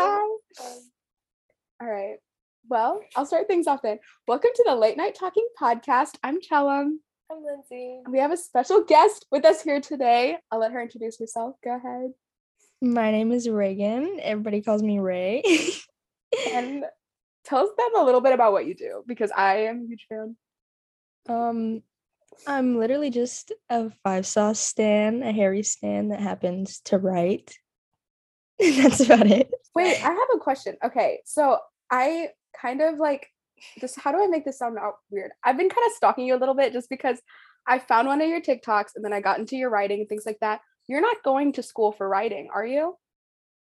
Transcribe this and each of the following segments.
time. All right. Well, I'll start things off then. Welcome to the Late Night Talking Podcast. I'm Chellum. I'm Lindsay. We have a special guest with us here today. I'll let her introduce herself. Go ahead. My name is Reagan. Everybody calls me Ray. And tell us then a little bit about what you do because I am a huge fan. um, I'm literally just a five sauce stan, a Harry stan that happens to write. That's about it. Wait, I have a question. Okay, so I kind of like just how do I make this sound not weird? I've been kind of stalking you a little bit just because I found one of your TikToks and then I got into your writing and things like that. You're not going to school for writing, are you?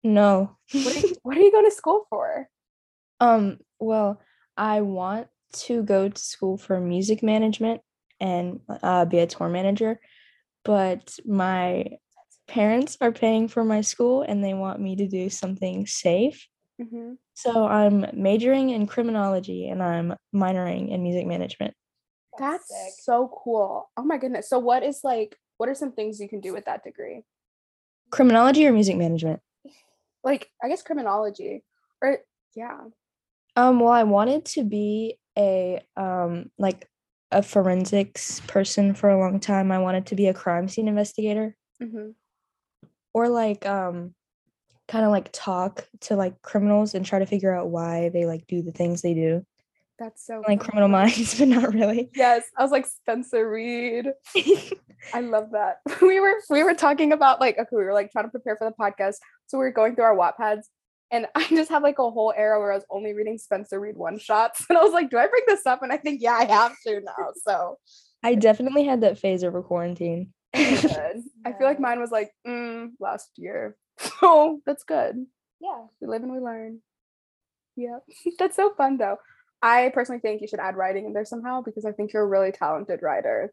No. What are you, what are you going to school for? um, well, I want to go to school for music management and uh, be a tour manager, but my parents are paying for my school and they want me to do something safe. Mhm. So I'm majoring in criminology and I'm minoring in music management. That's sick. so cool. Oh my goodness. So what is like what are some things you can do with that degree? Criminology or music management? Like I guess criminology or yeah. Um, well, I wanted to be a um like a forensics person for a long time. I wanted to be a crime scene investigator hmm or like um kind of like talk to like criminals and try to figure out why they like do the things they do. That's so Like fun. criminal minds, but not really. Yes, I was like Spencer Reid. I love that. We were we were talking about like okay, we were like trying to prepare for the podcast. So we were going through our Wattpads and I just have like a whole era where I was only reading Spencer Reid one shots. And I was like, do I bring this up? And I think, yeah, I have to now. So I definitely had that phase over quarantine. good. I feel like mine was like mm, last year. So that's good. Yeah. We live and we learn. Yeah. that's so fun though. I personally think you should add writing in there somehow because I think you're a really talented writer.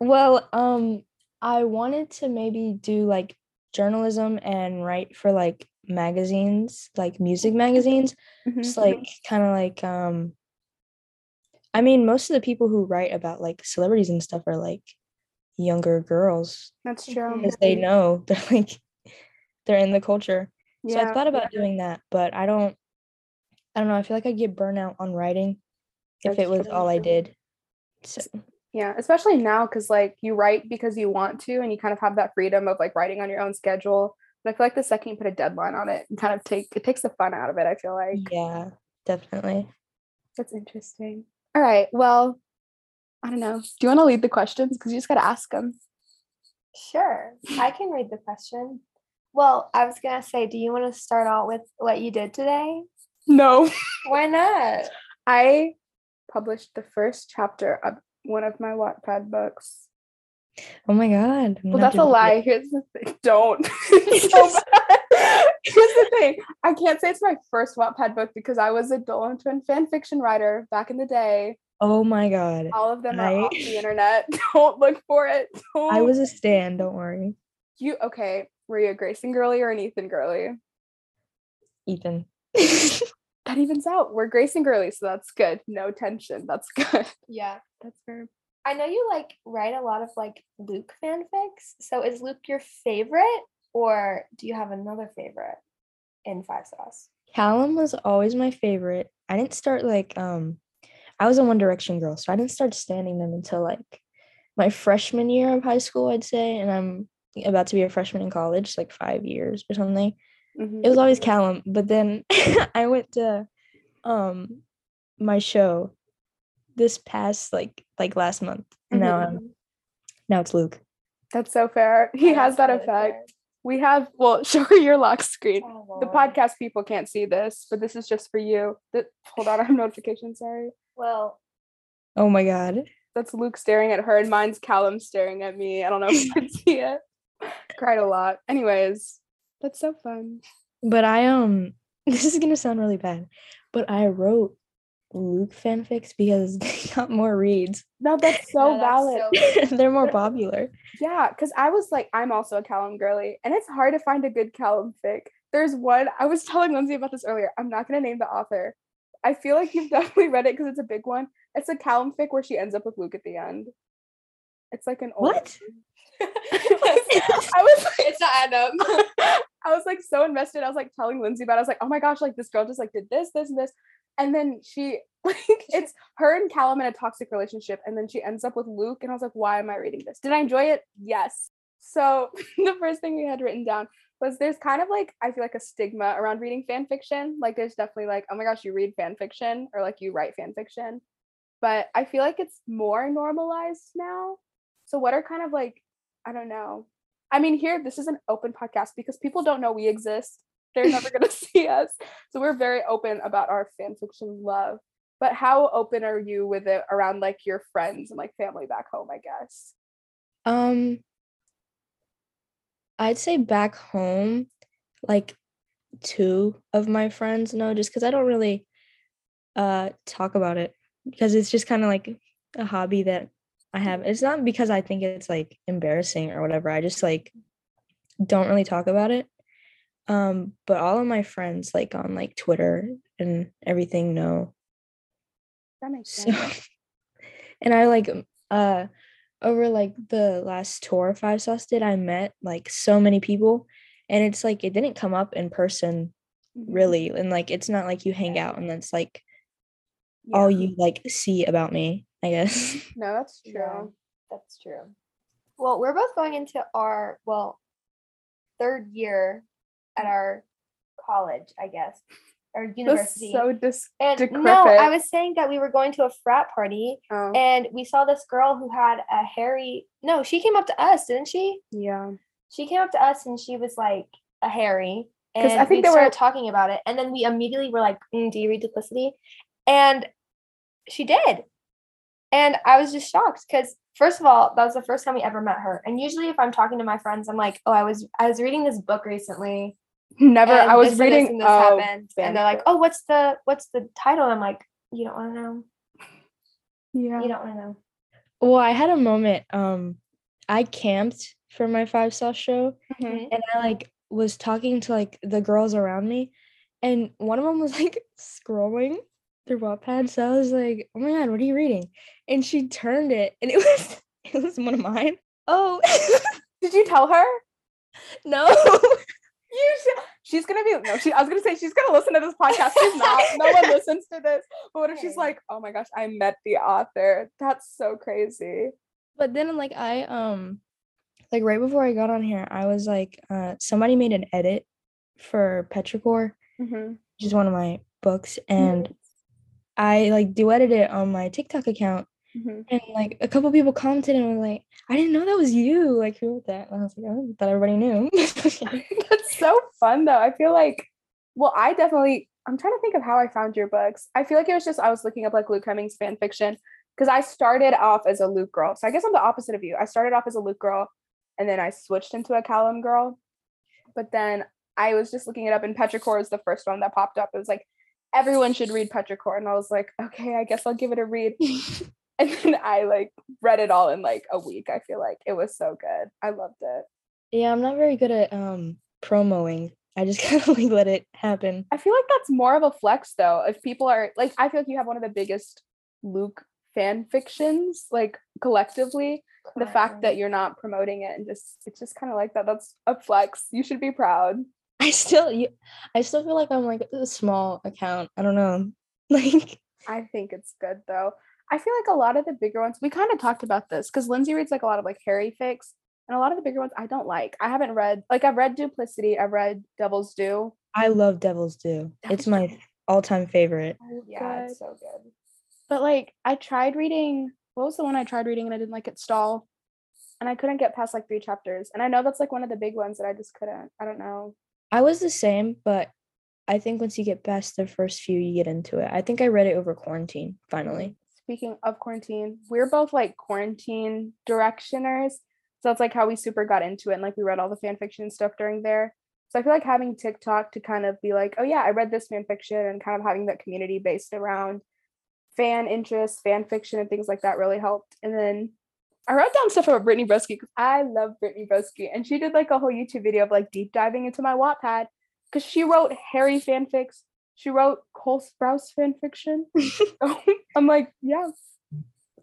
Well, um, I wanted to maybe do like journalism and write for like magazines, like music magazines. Just like kind of like um I mean, most of the people who write about like celebrities and stuff are like younger girls that's true. Mm-hmm. because they know they're like they're in the culture. Yeah. So I thought about doing that, but I don't I don't know, I feel like I'd get burnout on writing if That's it was true. all I did. So Yeah, especially now because like you write because you want to, and you kind of have that freedom of like writing on your own schedule. But I feel like the second you put a deadline on it, and kind of take it takes the fun out of it. I feel like yeah, definitely. that's interesting. All right, well, I don't know. Do you want to lead the questions? Because you just got to ask them. Sure. I can read the question. Well, I was gonna say, do you want to start out with what you did today? No, Why not? I published the first chapter of one of my Wattpad books. Oh my god. I'm Well, that's a read it. lie. Here's the thing. Don't. So bad. Here's the thing. I can't say it's my first Wattpad book because I was a Dolan Twin fan fiction writer back in the day. Oh my god. All of them are off the internet. Don't look for it. I Don't. was a stan, don't worry. you okay? Were you a Grayson girly or an Ethan girly? Ethan. That evens out. We're Grayson girly, so that's good. No tension. That's good. Yeah. That's fair. I know you like write a lot of like Luke fanfics. So is Luke your favorite, or do you have another favorite in Five Sauce? Calum was always my favorite. I didn't start like um I was a One Direction girl, so I didn't start standing them until like my freshman year of high school, I'd say, and I'm about to be a freshman in college, like 5 years or something. Mhm. It was always Calum, but then I went to um my show this past like like last month. And now. I'm now it's Luke. That's so fair. He has that really fair. effect. We have well, show her your lock screen. Oh, The podcast people can't see this, but this is just for you. The, hold on, I have notification. Sorry. Well, Oh my god. That's Luke staring at her, and mine's Calum staring at me. I don't know if you can see it. Cried a lot. Anyways, that's so fun. But I um this is gonna sound really bad, but I wrote Luke fanfics because they got more reads. No, that's so no, that's valid. so- They're more popular. Yeah, because I was like, I'm also a Calum girly, and it's hard to find a good Calum fic. There's one, I was telling Lindsay about this earlier. I'm not to name the author. I feel like you've definitely read it because it's a big one. It's a Calum fic where she ends up with Luke at the end. It's like an old. What? I was like, it's not add up. I was like so invested. I was like telling Lindsay about. It. I was like, oh my gosh, like this girl just like did this, this, and this, and then she like it's her and Calum in a toxic relationship, and then she ends up with Luke, and I was like, why am I reading this? Did I enjoy it? Yes. So the first thing we had written down was there's kind of like I feel like a stigma around reading fan fiction. Like there's definitely like, oh my gosh, you read fan fiction or like you write fan fiction. But I feel like it's more normalized now. So what are kind of like, I don't know. I mean, here this is an open podcast because people don't know we exist. They're never gonna see us. So we're very open about our fan fiction love. But how open are you with it around like your friends and like family back home, I guess? Um I'd say back home, like two of my friends know just because I don't really uh talk about it because it's just kind of like a hobby that I have. It's not because I think it's like embarrassing or whatever. I just like don't really talk about it. Um, but all of my friends like on like Twitter and everything know. That makes sense. So, and I like uh over like the last tour Five Sauce did, I met like so many people, and it's like it didn't come up in person Mhm. really, and like it's not like you hang out and that's like Yeah. all you like see about me, I guess. No, that's true. Yeah. That's true. Well, we're both going into our well third year at our college, I guess, or That's so dis- and decrepit. no, I was saying that we were going to a frat party, oh, and we saw this girl who had a hairy. No, she came up to us, didn't she? yeah. She came up to us, and she was like a Harry. 'Cause And I think we they were- talking about it, and then we immediately were like, mm, "Do you read Duplicity?" And she did, and I was just shocked because first of all, that was the first time we ever met her. And usually, if I'm talking to my friends, I'm like, "Oh, I was I was reading this book recently, Never. and I was reading. and this oh, happened," and they're like, "Oh, what's the what's the title?" I'm like, "You don't want to know. yeah. You don't want to know." well, I had a moment. Um, I camped for my five sauce show, Mhm. and I like was talking to like the girls around me, and one of them was like scrolling their Wattpad. So I was like, "Oh my god, what are you reading?" And she turned it, and it was it was one of mine. Oh Did you tell her? no! You should. She's gonna be no. She. I was gonna say she's gonna listen to this podcast. She's not. No one listens to this. But what if she's like, oh my gosh, I met the author. That's so crazy. but then like I um like right before I got on here, I was like, uh, somebody made an edit for Petrichor, Mm-hmm. which is one of my books, and I like duetted it on my TikTok account. Mm-hmm. And like a couple people commented and were like, I didn't know that was you. Like, who wrote that? And I was like, oh, I thought everybody knew. That's so fun though. I feel like, well, I definitely. I'm trying to think of how I found your books. I feel like it was just I was looking up like Luke Hemmings fan fiction because I started off as a Luke girl. So I guess I'm the opposite of you. I started off as a Luke girl, and then I switched into a Calum girl. But then I was just looking it up, and Petrichor is the first one that popped up. It was like everyone should read Petrichor, and I was like, okay, I guess I'll give it a read. and then I like read it all in like a week. I feel like it was so good. I loved it. yeah, I'm not very good at um promoing. I just kind of like let it happen. I feel like that's more of a flex though. If people are like, I feel like you have one of the biggest Luke fan fictions, like collectively. The fact that you're not promoting it and just it's just kind of like that. That's a flex. You should be proud. I still you I still feel like I'm like a small account. I don't know. Like I think it's good though. I feel like a lot of the bigger ones, we kind of talked about this because Lindsay reads like a lot of like Harry fics, and a lot of the bigger ones I don't like. I haven't read like I've read Duplicity, I've read Devil's Due. I love Devil's Due. It's my all-time favorite. Oh, yeah, it's so good. But like I tried reading what was the one I tried reading and I didn't like it stall. And I couldn't get past like three chapters. And I know that's like one of the big ones that I just couldn't. I don't know. I was the same, but I think once you get past the first few, you get into it. I think I read it over quarantine finally. Speaking of quarantine, we're both like quarantine directioners. So that's like how we super got into it. And like we read all the fan fiction stuff during there. So I feel like having TikTok to kind of be like, oh yeah, I read this fan fiction and kind of having that community based around fan interest, fan fiction, and things like that really helped. And then I wrote down stuff about Brittany Broski because I love Brittany Broski. And she did like a whole YouTube video of like deep diving into my Wattpad because she wrote Harry fanfics. She wrote Cole Sprouse fan fiction. So I'm like, yeah.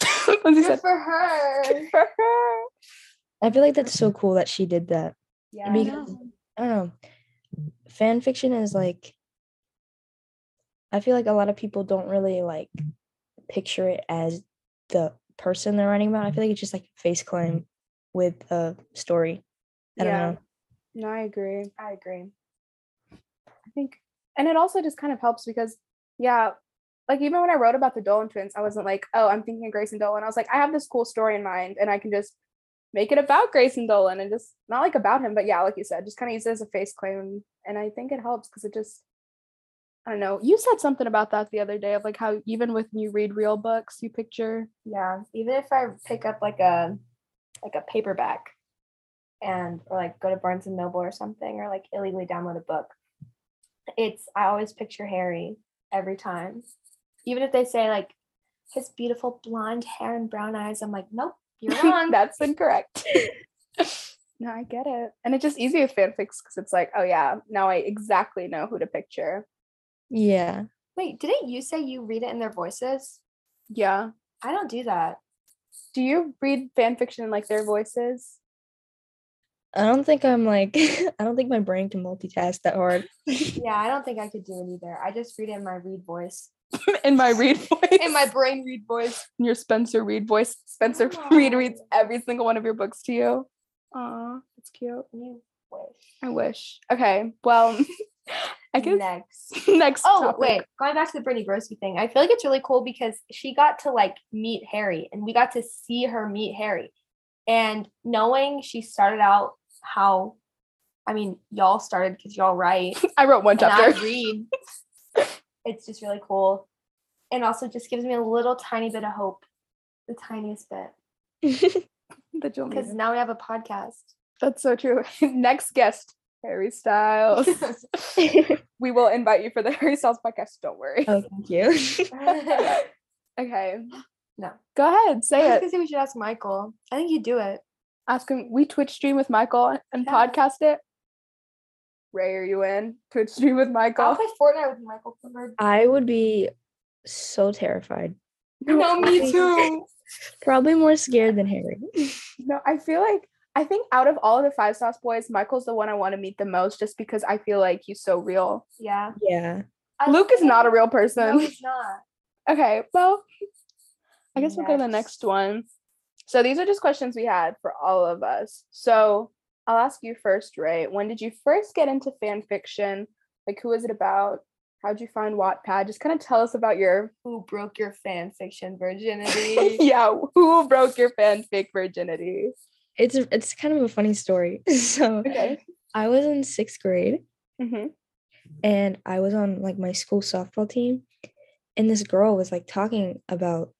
Lindsay Good said, for her. "Good for her." I feel like that's so cool that she did that. Yeah. Because I don't know. fan fiction is like I feel like a lot of people don't really like picture it as the person they're writing about. I feel like it's just like face claim with a story. I don't Yeah. know. No, I agree. I agree. I think, and it also just kind of helps because, yeah, like even when I wrote about the Dolan twins, I wasn't like, oh, I'm thinking of Grayson Dolan. I was like, I have this cool story in mind, and I can just make it about Grayson Dolan, and just not like about him, but yeah, like you said, just kind of use it as a face claim, and I think it helps because it just, I don't know. You said something about that the other day of like how even when you read real books, you picture. Yeah. Even if I pick up like a like a paperback and or like go to Barnes and Noble or something or like illegally download a book, it's I always picture Harry every time. Even if they say like his beautiful blonde hair and brown eyes, I'm like, nope, you're wrong. That's incorrect. no, I get it, and it's just easy with fanfics because it's like, oh yeah, now I exactly know who to picture. Yeah. Wait, didn't you say you read it in their voices? Yeah. I don't do that. Do you read fan fiction in like their voices? I don't think I'm like I don't think my brain can multitask that hard. Yeah, I don't think I could do it either. I just read it in my read voice. in my read voice. In my brain read voice. in your Spencer read voice. Spencer Reid reads every single one of your books to you. Aw, that's cute. You wish. I wish. Okay, well, I guess Next. next. Oh topic. wait, going back to the Brittany Broski thing, I feel like it's really cool because she got to like meet Harry, and we got to see her meet Harry, and knowing she started out how, I mean, y'all started because y'all write I wrote one and I chapter. read. it's just really cool, and also just gives me a little tiny bit of hope, the tiniest bit, that you'll because now we have a podcast. That's so true. next guest, Harry Styles. we will invite you for the Harry Styles podcast. Don't worry. oh, thank you. Okay. No. Go ahead, say I it. gonna say we should ask Michael. I think he'd do it. Ask him. We Twitch stream with Michael and Yeah. podcast it. Ray, are you in? Twitch stream with Michael? I'll Michael. play Fortnite with Michael. I would be so terrified. No, me too. Probably more scared than Harry. No, I feel like I think out of all the five sauce boys, Michael's the one I want to meet the most just because I feel like he's so real. Yeah. yeah. I Luke is not a him. real No, person. he's not. okay, well, I guess we'll go to the Next. next one. So these are just questions we had for all of us. So I'll ask you first, Ray. When did you first get into fan fiction? Like, who was it about? How'd you find Wattpad? Just kind of tell us about your Who broke your fan fiction virginity? yeah, who broke your fanfic virginity? It's it's kind of a funny story. So Okay. I was in sixth grade hmm and I was on like my school softball team, and this girl was like talking about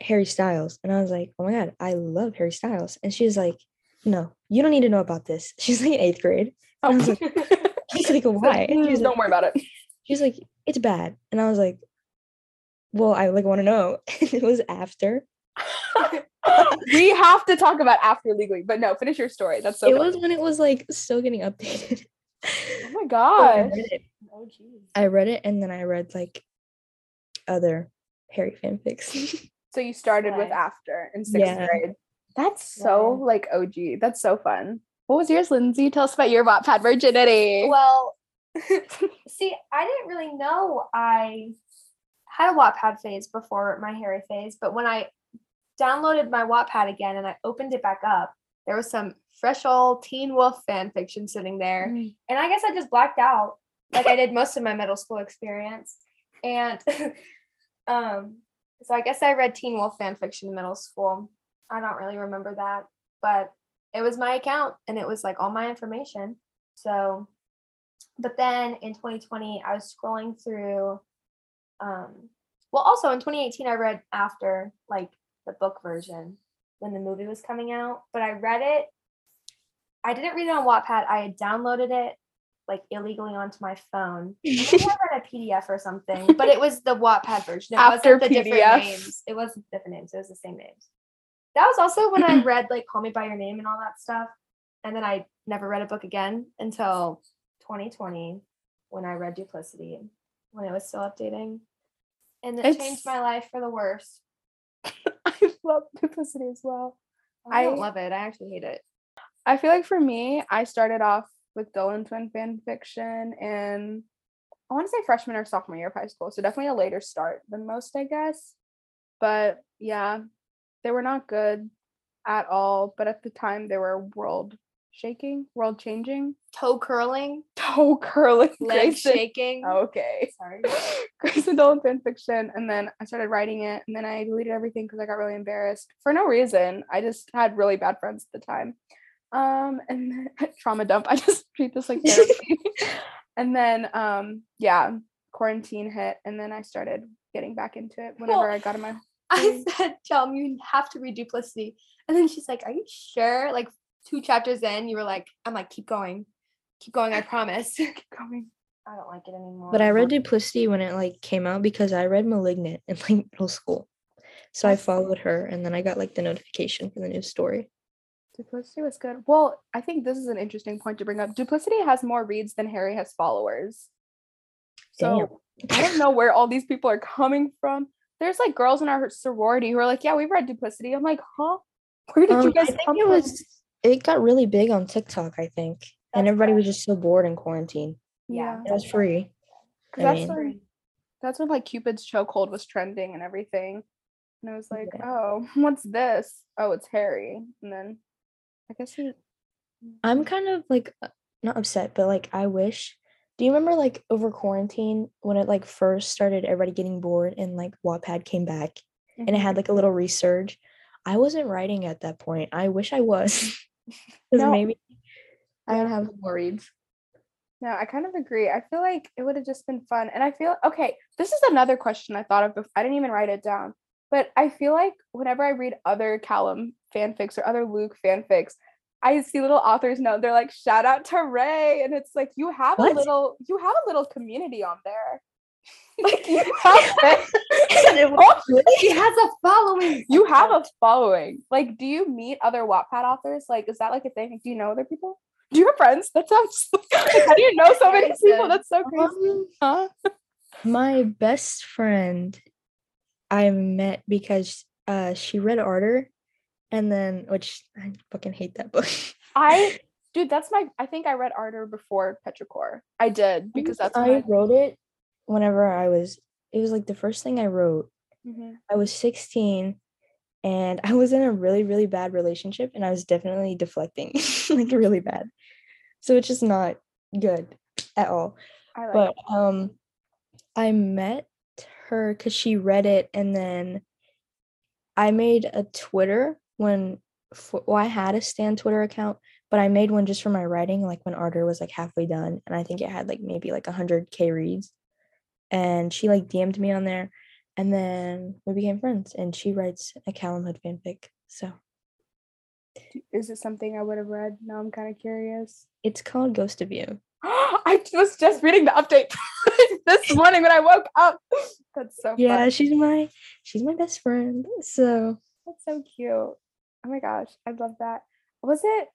Harry Styles, and I was like, "Oh my god, I love Harry Styles," and she was like, "No, you don't need to know about this." She's like in eighth grade. Oh, I was like, She's like, "Why?" She's she was mm, don't like, worry about it. She's like, "It's bad," and I was like, "Well, I like want to know." it was after. we have to talk about after legally, but no, finish your story. That's so. it funny. was when it was like still getting updated. Oh my So I gosh. read it. oh. I read it and then I read like other Harry fanfics. So you started with after in sixth Yeah. grade. That's so Yeah. like OG. That's so fun. What was yours, Lindsay? Tell us about your Wattpad virginity. Well, see, I didn't really know I had a Wattpad phase before my Harry phase, but when I downloaded my Wattpad again and I opened it back up, there was some fresh old Teen Wolf fan fiction sitting there. Mm. and I guess I just blacked out like I did most of my middle school experience. And um so I guess I read Teen Wolf fan fiction in middle school. I don't really remember that, but it was my account and it was like all my information. So but then in 2020 I was scrolling through um well also in 2018 I read after like the book version when the movie was coming out, but I read it I didn't read it on Wattpad. I had downloaded it like illegally onto my phone. I read a PDF or something, but it was the Wattpad version. It After wasn't the PDF. different names. It wasn't different names. It was the same names. That was also when I read like Call Me by Your Name and all that stuff. And then I never read a book again until 2020 when I read Duplicity when it was still updating. And it It's- changed my life for the worse. I love duplicity as well. I don't I- love it. I actually hate it. I feel like for me, I started off with Dolan Twin fan fiction and I want to say freshman or sophomore year of high school. So definitely a later start than most, I guess. But yeah, they were not good at all. But at the time, they were world shaking, world changing, Toe curling, toe curling, leg Grayson- shaking. Okay. Sorry. Grayson Dolan fan fiction. And then I started writing it. And then I deleted everything because I got really embarrassed for no reason. I just had really bad friends at the time. Um, and then trauma dump. I just treat this like therapy. and then um, yeah, quarantine hit. And then I started getting back into it whenever Well, I got in my I said, Chum, you have to read duplicity. And then she's like, Are you sure? Like two chapters in, you were like, I'm like, keep going. Keep going, I promise. keep going. I don't like it anymore. But I read Duplicity when it like came out because I read Malignant in like middle school. So I followed her and then I got like the notification for the new story. Duplicity was good. Well, I think this is an interesting point to bring up. Duplicity has more reads than Harry has followers. So I don't know where all these people are coming from. There's like girls in our sorority who are like, "Yeah, we read Duplicity." I'm like, "Huh? Where did Um, you I guys think come it from?" was it got really big on TikTok, I think. and That's everybody was just so bored in quarantine. Yeah. It was free. 'Cause that's mean- when that's when like Cupid's chokehold was trending and everything. And I was like, Yeah. "Oh, what's this? Oh, it's Harry." And then I guess. I'm kind of like uh, not upset, but like I wish. Do you remember like over quarantine when it like first started, everybody getting bored and like Wattpad came back and it had like a little resurge? I wasn't writing at that point. I wish I was. No. maybe I don't have more reads. No, I kind of agree. I feel like it would have just been fun. And I feel okay, this is another question I thought of before. I didn't even write it down. But I feel like whenever I read other Calum fanfics or other Luke fanfics, I see little authors note they're like, shout out to Ray. And it's like you have What? a little you have a little community on there. like you have She has a following. you have a following. Like, do you meet other Wattpad authors? Like, is that like a thing? Do you know other people? Do you have friends? That sounds. How do you know so many people? That's so crazy. Um, Huh? my best friend I met because uh she read Ardor and then which I fucking hate that book. I, dude, that's my. I think I read Ardor before Petrichor. I did because that's I my. wrote it whenever I was it was like the first thing I wrote. Mhm. I was 16 and I was in a really, really bad relationship and I was definitely deflecting like really bad. So it's just not good at all. I like. But um I met her because she read it and then I made a Twitter when for, well, I had a Stan Twitter account, but I made one just for my writing, like when Ardor was like halfway done, and I think it had like maybe like hundred K reads. And she like DM'd me on there, and then we became friends. And she writes a Calum Hood fanfic, so is it something I would have read? Now I'm kind of curious. it's called Ghost of You. I was just reading the update this morning when I woke up. That's so. Yeah, fun. she's my she's my best friend. So That's so cute. Oh my gosh, I love that. Was it?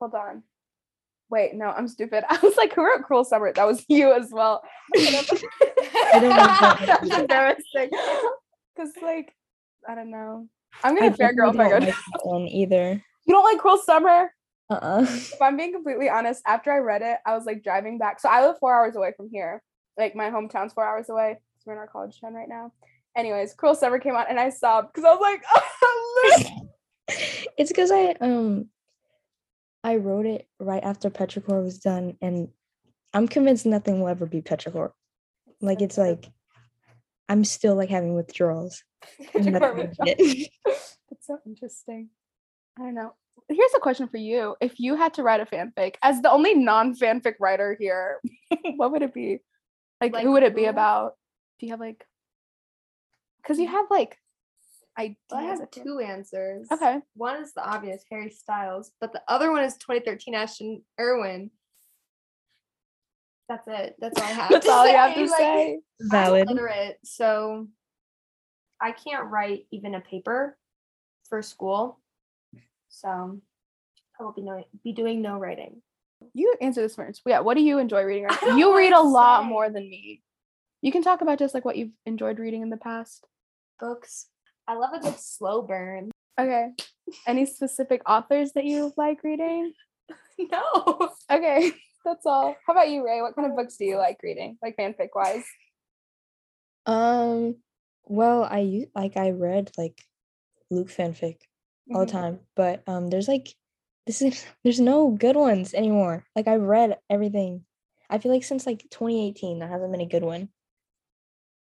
Hold on. Wait, no, I'm stupid. I was like, who wrote Cruel Summer? That was you as well. I don't know that That's embarrassing. Because, like, I don't know. I'm gonna fair girl if I oh don't go. like that one either. You don't like Cruel Summer? Uh-uh. If I'm being completely honest, after I read it, I was like driving back. So I live four hours away from here. Like my hometown's four hours away. So we're in our college town right now. Anyways, Cruel Summer came out and I sobbed because I was like, oh, it's because I um I wrote it right after Petrichor was done, and I'm convinced nothing will ever be Petrichor. Like it's like I'm still like having withdrawals. and Petrichor nothing was will be it. That's so interesting. I don't know. Here's a question for you. If you had to write a fanfic, as the only non-fanfic writer here, what would it be? Like, Like who would it be about? Do you have like because you have like ideas. I have two answers. Okay. One is the obvious Harry Styles, but the other one is 2013 Ashton Irwin. That's it. That's all I have. That's all you have to Like, say. I'm Valid. illiterate, so I can't write even a paper for school. So I will be no, be doing no writing. You answer this first. Yeah, what do you enjoy reading? right I now? don't You read a lot say. more than me. You can talk about just like what you've enjoyed reading in the past. Books. I love a good slow burn. Okay. Any specific authors that you like reading? no. Okay, that's all. How about you, Ray? What kind of books do you like reading, like fanfic wise? Um, well, I u- like I read like Luke fanfic all the Mhm. time, but um, there's like this is there's no good ones anymore. Like I read everything. I feel like since like 2018, there hasn't been a good one.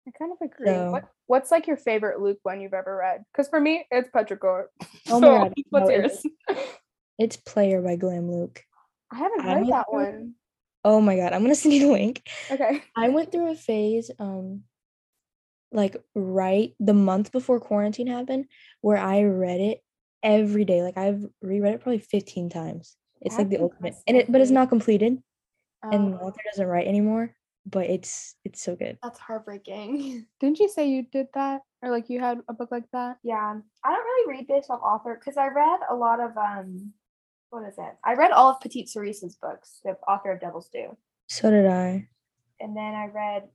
I kind of agree. So- What What's like your favorite Luke one you've ever read? Because for me, it's Petrichor. Oh my God, What's no, yours? it- It's Player by Glam Luke. I haven't I read went that through- one. Oh my god, I'm gonna send you the link. Okay. I went through a phase, um, like right the month before quarantine happened, where I read it every day. Like I've reread it probably 15 times. It's like the ultimate, and it but it's not completed, and the Um, author doesn't write anymore. But it's it's so good. That's heartbreaking. didn't you say you did that, or like you had a book like that? Yeah. I don't really read based off author because I read a lot of um what is it? I read all of Petite Cerise's books, the author of Devil's Due. So did I. And then I read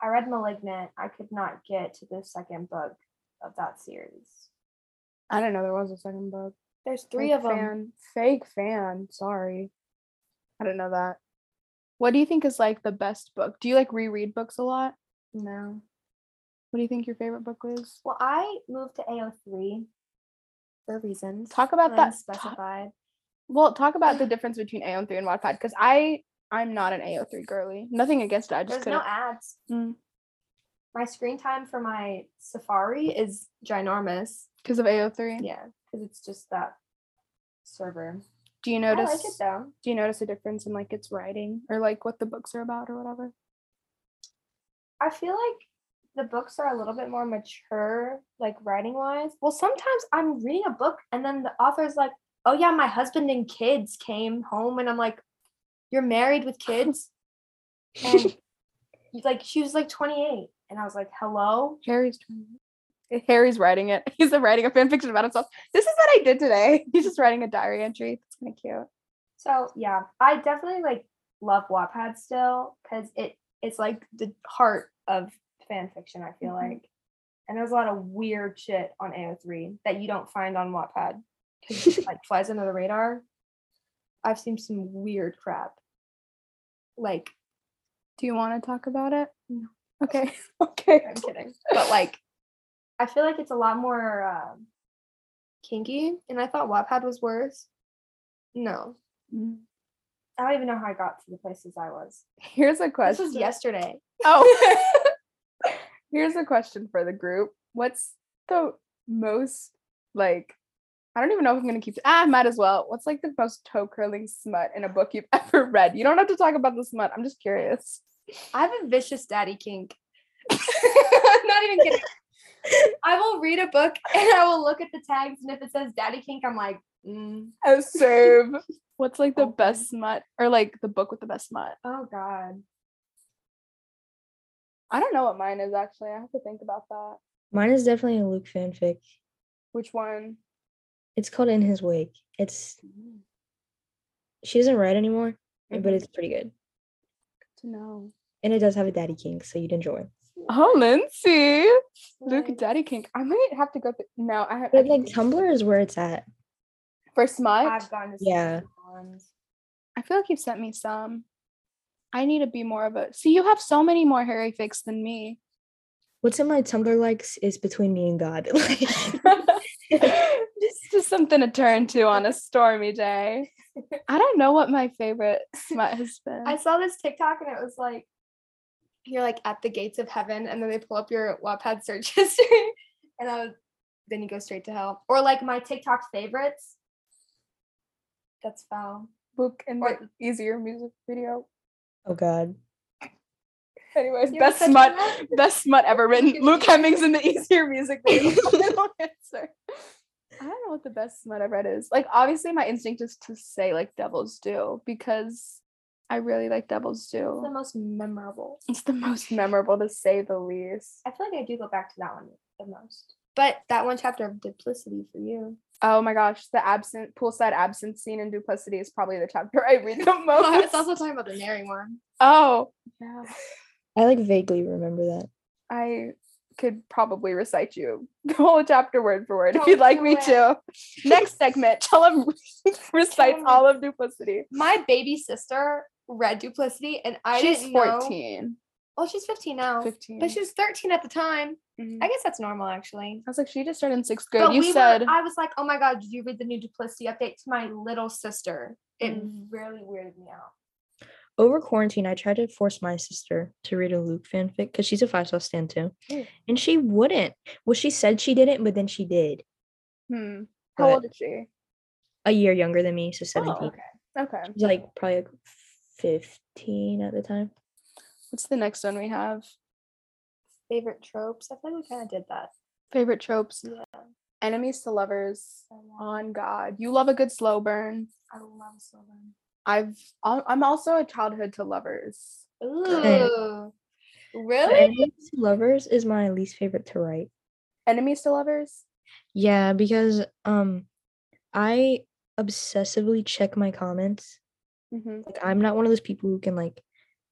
I read Malignant. I could not get to the second book of that series. I didn't know there was a second book. There's three Fake of them. fan. Fake fan. Sorry, I didn't know that. What do you think is like the best book? Do you like reread books a lot? No. What do you think your favorite book was? Well, I moved to AO3 for reasons. Talk about that- Specified. Well, talk about the difference between AO3 and Wattpad because I I'm not an AO3 girly. Nothing against it. I just There's couldn't. no ads. Mm. My screen time for my Safari is ginormous. Because of AO3. Yeah, because it's just that server. Do you notice? I like it though. do you notice a difference in like its writing or like what the books are about or whatever? I feel like the books are a little bit more mature, like writing wise. Well, sometimes I'm reading a book and then the author's like, "Oh yeah, my husband and kids came home," and I'm like, "You're married with kids?" And like she was like 28, and I was like, "Hello." Harry's trying- Harry's writing it. He's writing a fan fiction about himself. This is what I did today. He's just writing a diary entry. It's kind of cute. So yeah, I definitely like love Wattpad still because it it's like the heart of fan fiction. I feel Mhm. like, and there's a lot of weird shit on AO3 that you don't find on Wattpad because it like flies under the radar. I've seen some weird crap. Like Do you want to talk about it? No. Okay. Okay. I'm kidding, but like I feel like it's a lot more um kinky, and I thought Wattpad was worse. No, Mm. I don't even know how I got to the places I was. Here's a This question. was yesterday. Oh. Here's a question for the group. What's the most like I don't even know if I'm gonna keep ah, I might as well. What's like the most toe curling smut in a book you've ever read? You don't have to talk about the smut. I'm just curious. I have a vicious daddy kink. Not even kidding. I will read a book and I will look at the tags, and if it says daddy kink, I'm like, mm, Oh, save. What's like the Okay. best smut or like the book with the best smut? oh god. I don't know what mine is actually. I have to think about that. Mine is definitely a Luke fanfic. Which one? It's called In His Wake. It's she doesn't write anymore, but Mhm. it's pretty good. to know. And it does have a daddy kink, so you'd enjoy. Oh, Lindsay. Luke Daddy Kink. I might have to go through. No, I have. But like Tumblr is where it's at. for smut. I've gone to Yeah. I feel like you've sent me some. I need to be more of a. See, you have so many more Harry fics than me. What's in my Tumblr likes is between me and God. Like, just, just something to turn to on a stormy day. I don't know what my favorite smut has been. I saw this TikTok and it was like, you're like at the gates of heaven, and then they pull up your Wattpad search history, and I was, then you go straight to hell. Or like my TikTok favorites. That's foul. book and or- the easier music video. oh God. Anyways, You have best smut, best smut ever written. Luke Luke Hemmings in the easier music video. Final answer. I don't know what the best smut I've read is. Like, obviously, my instinct is to say like Devil's Due because I really like Devil's It's the most memorable. It's the most memorable to say the least. I feel like I do go back to that one the most. But that one chapter of duplicity for you. Oh my gosh, the absent poolside absence scene in Duplicity is probably the chapter I read the Oh, most. I was also talking about the Nary one. oh, yeah. I like vaguely remember that. I could probably recite you the whole chapter word for word if you'd like me it. to. Next segment, Chella recites all of Duplicity. My baby sister read Duplicity, and I She's didn't know. 14. Well, she's 15 now, 15. but she was 13 at the time. Mhm. I guess that's normal, actually. I was like, she just started in sixth grade. But you we said were, I was like, oh my god, did you read the new Duplicity update to my little sister? It Mm. really weirded me out. Over quarantine, I tried to force my sister to read a Luke fanfic because she's a five sauce stand too, Ooh. and she wouldn't. Well, she said she didn't, but then she did. hmm. How But old is she? a year younger than me, so Oh, seventeen. okay. Okay. She's like probably like fifteen at the time. What's the next one we have? Favorite tropes? I feel like we kind of did that. Favorite tropes. Yeah. Enemies to lovers. On God. You love a good slow burn. I love slow burn. I've I'm also a childhood to lovers. Ooh. Really? Enemies to Lovers is my least favorite to write. Enemies to lovers? Yeah, because um, I obsessively check my comments. Mm-hmm. Like I'm not one of those people who can like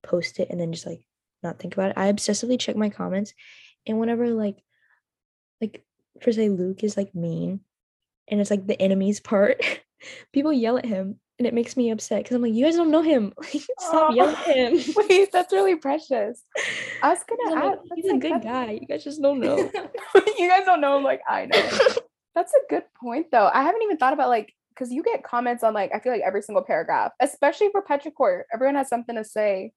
post it and then just like not think about it. I obsessively check my comments, and whenever like like for say Luke is like mean, and it's like the enemies part, people yell at him, and it makes me upset because I'm like, you guys don't know him. Like, stop Aw. yelling at him. Wait, that's really precious. I was gonna I'm like, ask. He's a good guy. You guy. You guys just don't know. you guys don't know him like I know. That's a good point though. I haven't even thought about like because you get comments on like I feel like every single paragraph, especially for Petrichor. Everyone has something to say.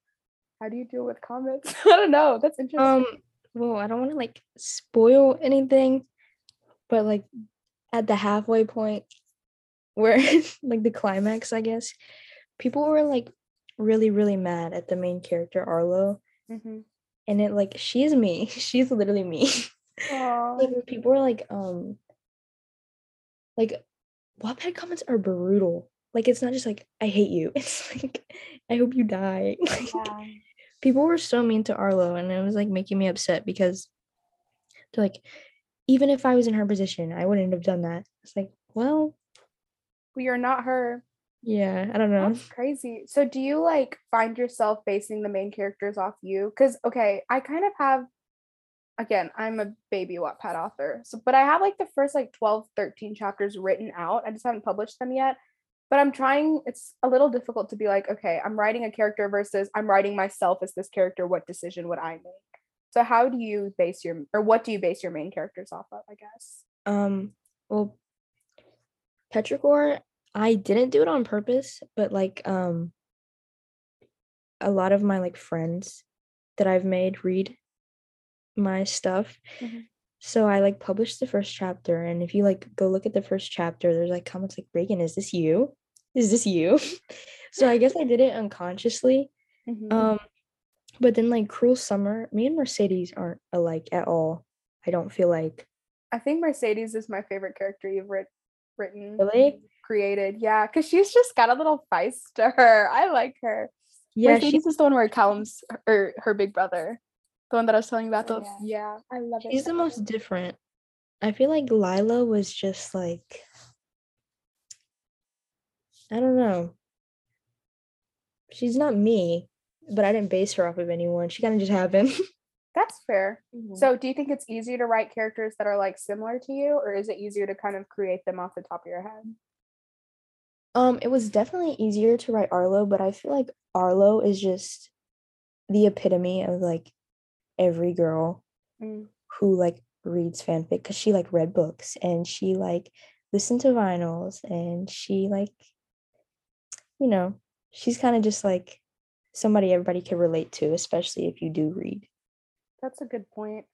How do you deal with comments? I don't know. That's interesting. um, well, I don't want to like spoil anything, but like at the halfway point where like the climax, I guess, people were like really, really mad at the main character Arlo. Mhm. And it like she's me. She's literally me. Like people were like, um like Wattpad comments are brutal. Like it's not just like I hate you. It's like I hope you die. Like Yeah. people were so mean to Arlo and it was like making me upset because they're like, even if I was in her position, I wouldn't have done that. It's like, well, we are not her. yeah, I don't know. That's crazy. So do you like find yourself basing the main characters off you? Because okay, I kind of have again, I'm a baby Wattpad author. So but I have like the first like 12, 13 chapters written out. I just haven't published them yet. But I'm trying, it's a little difficult to be like, okay, I'm writing a character versus I'm writing myself as this character. What decision would I make? So how do you base your or what do you base your main characters off of, I guess? Um, well, Petrichor, I didn't do it on purpose, but like, um, a lot of my like friends that I've made read my stuff. Mhm. So I like published the first chapter, and if you like go look at the first chapter, there's like comments like, Reagan, is this you? Is this you? so I guess I did it unconsciously. Mhm. Um, but then like Cruel Summer, me and Mercedes aren't alike at all. I don't feel like I think Mercedes is my favorite character you've writ- written. really. created. Yeah, because she's just got a little feist to her. I like her. Yeah, she, Mercedes is the one where Calum's her, her big brother. The one that I was telling you about. Oh, yeah. yeah, I love it. she's the most different. I feel like Lila was just like I don't know. She's not me, but I didn't base her off of anyone. She kind of just happened. That's fair. Mhm. So, do you think it's easier to write characters that are like similar to you, or is it easier to kind of create them off the top of your head? Um, it was definitely easier to write Arlo, but I feel like Arlo is just the epitome of like every girl Mm. who like reads fanfic because she like read books and she like listened to vinyls and she like you know she's kind of just like somebody everybody can relate to especially if you do read That's a good point.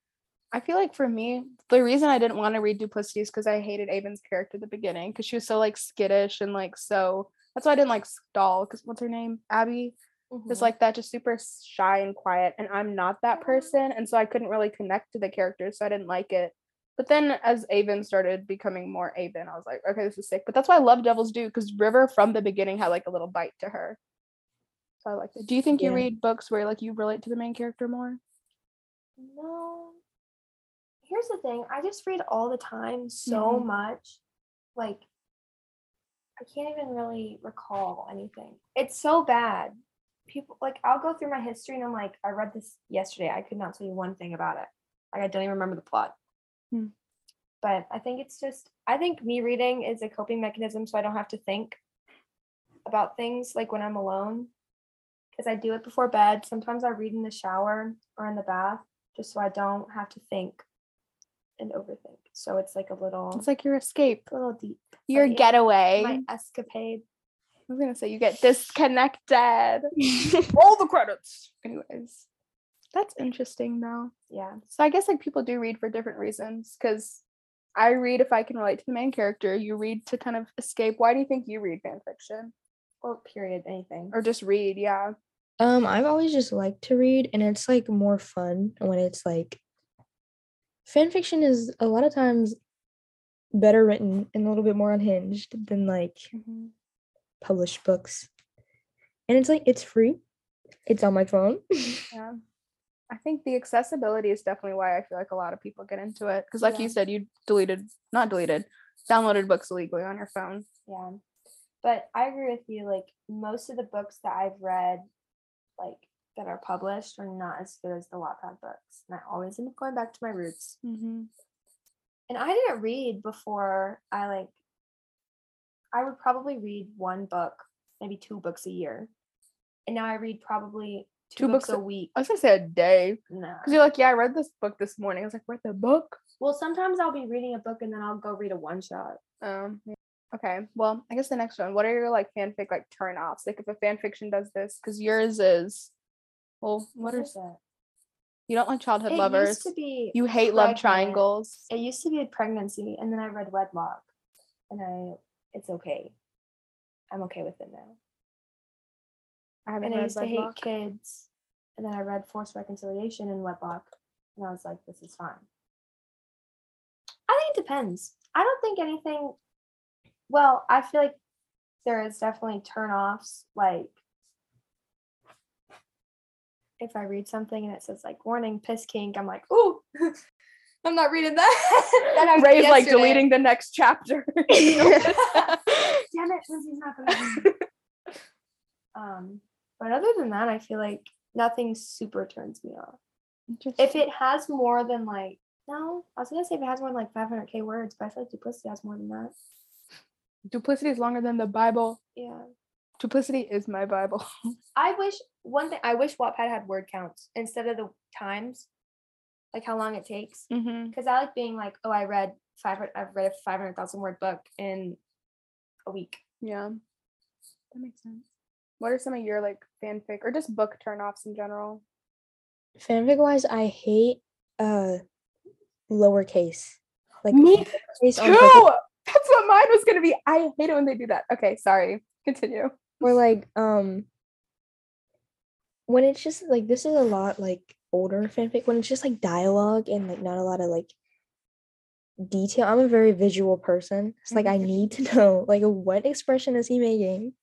I feel like for me, the reason I didn't want to read Duplicity is because I hated Avon's character at the beginning because she was so like skittish and like so. That's why I didn't like Stall because what's her name? Abby. Mhm. like that, just super shy and quiet. And I'm not that person. And so I couldn't really connect to the characters. So I didn't like it. But then as Avon started becoming more Avon, I was like, okay, this is sick. But that's why I love Devil's Due because River from the beginning had like a little bite to her. So I like it. Do you think you Yeah. read books where like you relate to the main character more? No. Here's the thing. I just read all the time so Mhm. much. Like I can't even really recall anything. It's so bad. People like I'll go through my history and I'm like, I read this yesterday. I could not tell you one thing about it. Like I don't even remember the plot. Hmm. But I think it's just I think me reading is a coping mechanism so I don't have to think about things like when I'm alone. Because I do it before bed. Sometimes I read in the shower or in the bath just so I don't have to think and overthink. So it's like a little It's like your escape, a little deep. your yeah, getaway. My escapade. I was gonna say you get disconnected. All the credits. Anyways, that's interesting though. Yeah. So I guess like people do read for different reasons. Because I read if I can relate to the main character. You read to kind of escape. Why do you think you read fan fiction Or period, anything. or just read? Yeah. Um, I've always just liked to read, and it's like more fun when it's like fan fiction is a lot of times better written and a little bit more unhinged than like published books. And it's like it's free. It's on my phone. Yeah. I think the accessibility is definitely why I feel like a lot of people get into it. Because, like Yeah. you said, you deleted, not deleted, downloaded books illegally on your phone. Yeah. But I agree with you. Like most of the books that I've read, like that are published, are not as good as the Wattpad books. And I always end up going back to my roots. Mm-hmm. And I didn't read before I like. I would probably read one book, maybe two books a year, and now I read probably two, Two books, books a week. I was gonna say a day. No. Because you're like, yeah, I read this book this morning. I was like, read the book? Well, sometimes I'll be reading a book and then I'll go read a one shot. Um, okay. Well, I guess the next one. What are your like fanfic like turn offs? Like if a fan fiction does this, because yours is, well, what are that? you don't like childhood It lovers? used to be You hate love triangles. it used to be a pregnancy and then I read wedlock and I it's okay. I'm okay with it now. I haven't And I used to hate kids. And then I read forced reconciliation in wedlock and I was like, this is fine. I think it depends. I don't think anything well, I feel like there is definitely turn offs like if I read something and it says like warning piss kink, I'm like, ooh, I'm not reading that. that Rae's like deleting the next chapter. Damn it, Lindsey's not gonna Um, but other than that, I feel like nothing super turns me off. If it has more than like no, I was gonna say if it has more than like 500k words, but I feel like duplicity has more than that. Duplicity is longer than the Bible. Yeah. Duplicity is my Bible. I wish one thing. I wish Wattpad had word counts instead of the times, like how long it takes. mm-hmm. Because I like being like, oh, I read five. I've read a 500,000 word book in a week. Yeah. That makes sense. What are some of your like fanfic or just book turnoffs in general? Fanfic wise, I hate uh lowercase. Like Me lowercase Too! That's what mine was gonna be. I hate it when they do that. Okay, sorry. Continue. or like um when it's just like this is a lot like older fanfic when it's just like dialogue and like not a lot of like detail i'm a very visual person it's like i need to know like what expression is he making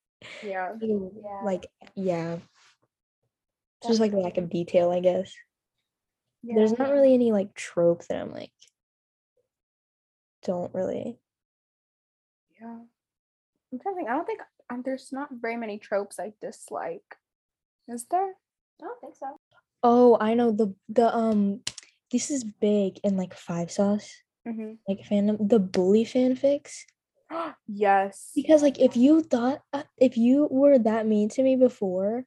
Yeah. Like, Yeah. like yeah It's just like lack of detail i guess there's not really any like trope that i'm like don't really Yeah. I'm trying to think. I don't think um, there's not very many tropes I dislike. Is there? I don't think so. Oh i know the the um this is big in like five sauce Mm-hmm. like fandom the bully fanfics yes. because like if you thought uh, if you were that mean to me before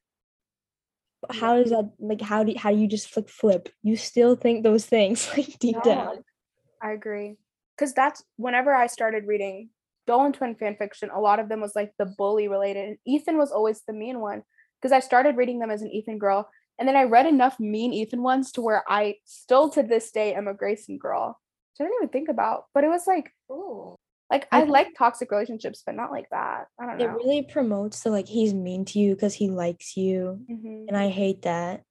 how does that like how do how do you just flip flip you still think those things like deep No, down I agree. Because that's whenever I started reading Dolan Twin fan fiction, a lot of them was like the bully related. And Ethan was always the mean one. Because I started reading them as an Ethan girl. And then I read enough mean Ethan ones to where I still to this day am a Grayson girl. Which I didn't even think about. But it was like Ooh. like I I, like toxic relationships, but not like that. I don't know. it really promotes the like he's mean to you because he likes you Mhm. and i hate that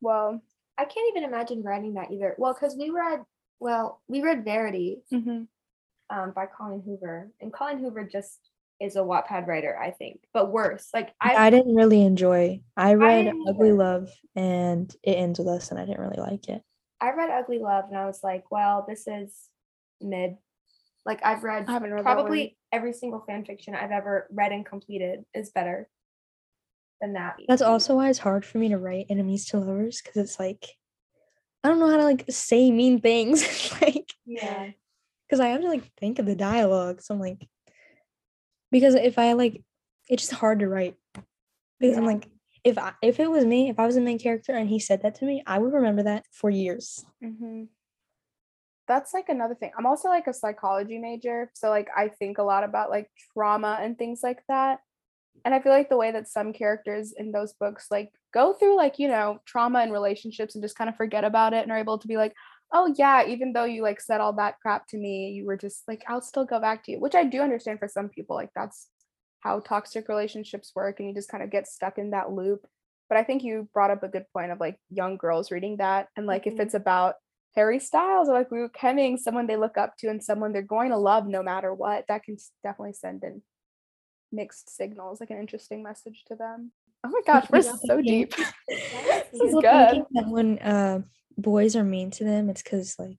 Well, I can't even imagine writing that either. Well, because we read, well, we read Verity mhm. um, by Colleen Hoover, and Colleen Hoover just is a Wattpad writer, I think, but worse. Like I, i didn't really enjoy i read didn't ugly love and it ends with us and i didn't really like it I read Ugly Love, and I was like, well, this is mid. Like I've read I read probably every single fan fiction I've ever read and completed is better than that. that's also why it's hard for me to write enemies to lovers because it's like I don't know how to like say mean things. like Yeah. because I have to like think of the dialogue. So I'm like, because if I like, it's just hard to write. Because I'm like, if I, if it was me, if I was the main character and he said that to me, I would remember that for years. hmm That's like another thing. I'm also like a psychology major. So like I think a lot about like trauma and things like that. And I feel like the way that some characters in those books like go through like, you know, trauma and relationships and just kind of forget about it and are able to be like, oh yeah, even though you like said all that crap to me, you were just like, I'll still go back to you, which I do understand for some people. Like that's how toxic relationships work and you just kind of get stuck in that loop. But I think you brought up a good point of like young girls reading that. And like Mhm. if it's about Harry Styles or like Luke Hemming, someone they look up to and someone they're going to love no matter what, that can definitely send in mixed signals, like an interesting message to them. Oh my gosh, we're so deep. This This is good. that when uh boys are mean to them, it's because like,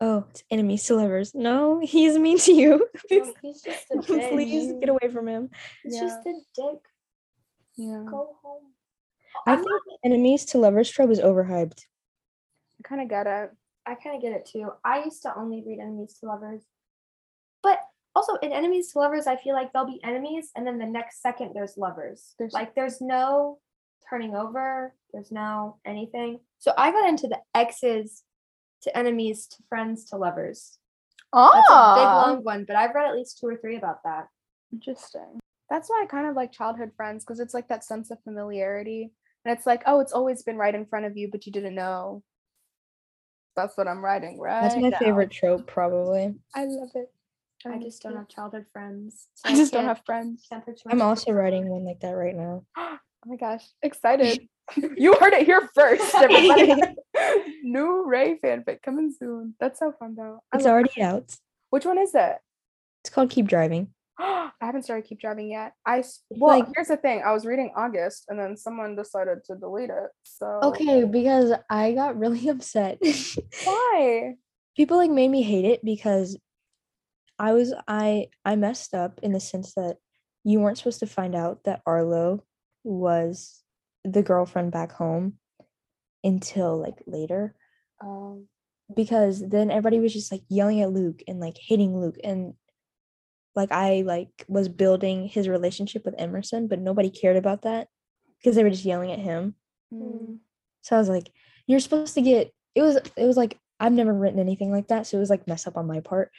oh, it's enemies to lovers. No, he's mean to you. No, he's just a Please get away from him. He's Yeah. just a dick. Yeah. Go home. I think not- enemies to lovers trope is overhyped. I kind of get it. I kind of get it too. I used to only read enemies to lovers. But also in enemies to lovers, I feel like there'll be enemies and then the next second there's lovers. There's- like there's no turning over, there's no anything. So I got into the exes to enemies to friends to lovers. Oh, That's a big long one, but I've read at least two or three about that. Interesting. That's why I kind of like childhood friends because it's like that sense of familiarity. And it's like, oh, it's always been right in front of you, but you didn't know. That's what I'm writing, right? That's my now. favorite trope, probably. I love it. Um, I just don't have childhood friends. so I just don't have friends. I'm also writing one like that right now. Oh my gosh, excited. you heard it here first, everybody. New Rae fanfic coming soon. That's so fun though. I It's love- already out. Which one is it? It's called Keep Driving. I haven't started Keep Driving yet. I well, like- here's the thing. I was reading August, and then someone decided to delete it. So Okay, because I got really upset. why? People like made me hate it because I was I I messed up in the sense that you weren't supposed to find out that Arlo was the girlfriend back home until like later Um, because then everybody was just like yelling at Luke and like hating Luke and like I like was building his relationship with Emerson but nobody cared about that because they were just yelling at him. mm, So I was like, you're supposed to get it was it was like I've never written anything like that, so it was like mess up on my part.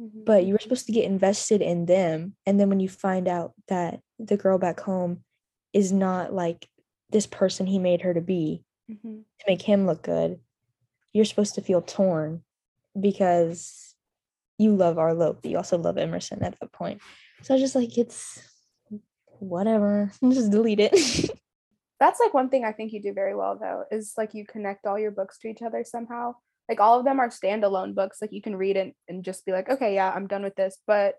Mhm. But you were supposed to get invested in them, and then when you find out that the girl back home is not like this person he made her to be Mhm. to make him look good, you're supposed to feel torn because you love Arlo, but you also love Emerson at that point. So I was just like, it's whatever, just delete it. That's like one thing I think you do very well though, is like you connect all your books to each other somehow. Like all of them are standalone books. Like you can read it and just be like, okay, yeah, I'm done with this. But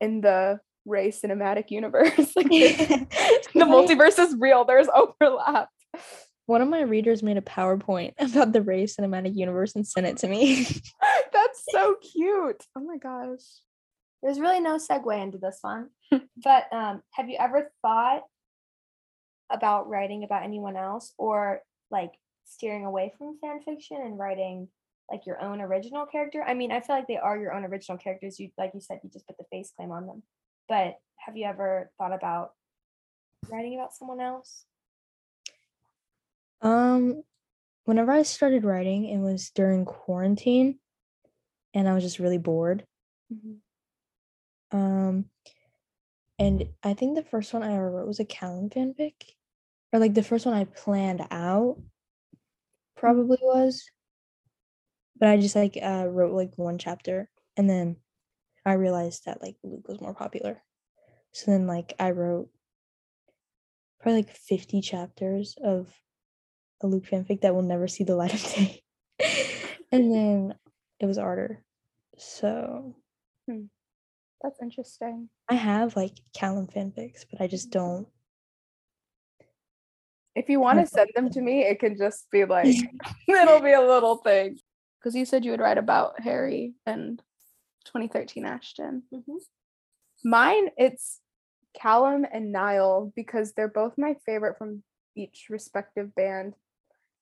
in the Rae cinematic universe, like the multiverse is real. There's overlap. One of my readers made a PowerPoint about the Rae Cinematic Universe and sent it to me. That's so cute. Oh my gosh. There's really no segue into this one. but um, have you ever thought about writing about anyone else or like steering away from fan fiction and writing like your own original character? I mean, I feel like they are your own original characters. You like you said, you just put the face claim on them. But have you ever thought about writing about someone else? Um, whenever I started writing, it was during quarantine, and I was just really bored. Um, and I think the first one I ever wrote was a Calum fanfic, or like the first one I planned out, probably was. But I just like uh wrote like one chapter, and then I realized that like Luke was more popular, so then like I wrote probably like fifty chapters of a Luke fanfic that will never see the light of day, and then it was Ardor, so That's interesting. I have like Calum fanfics, but I just don't. If you want to send them to me, it can just be like it'll be a little thing. Because you said you would write about Harry and 2013 Ashton. Mm-hmm. Mine, it's Calum and Niall because they're both my favorite from each respective band.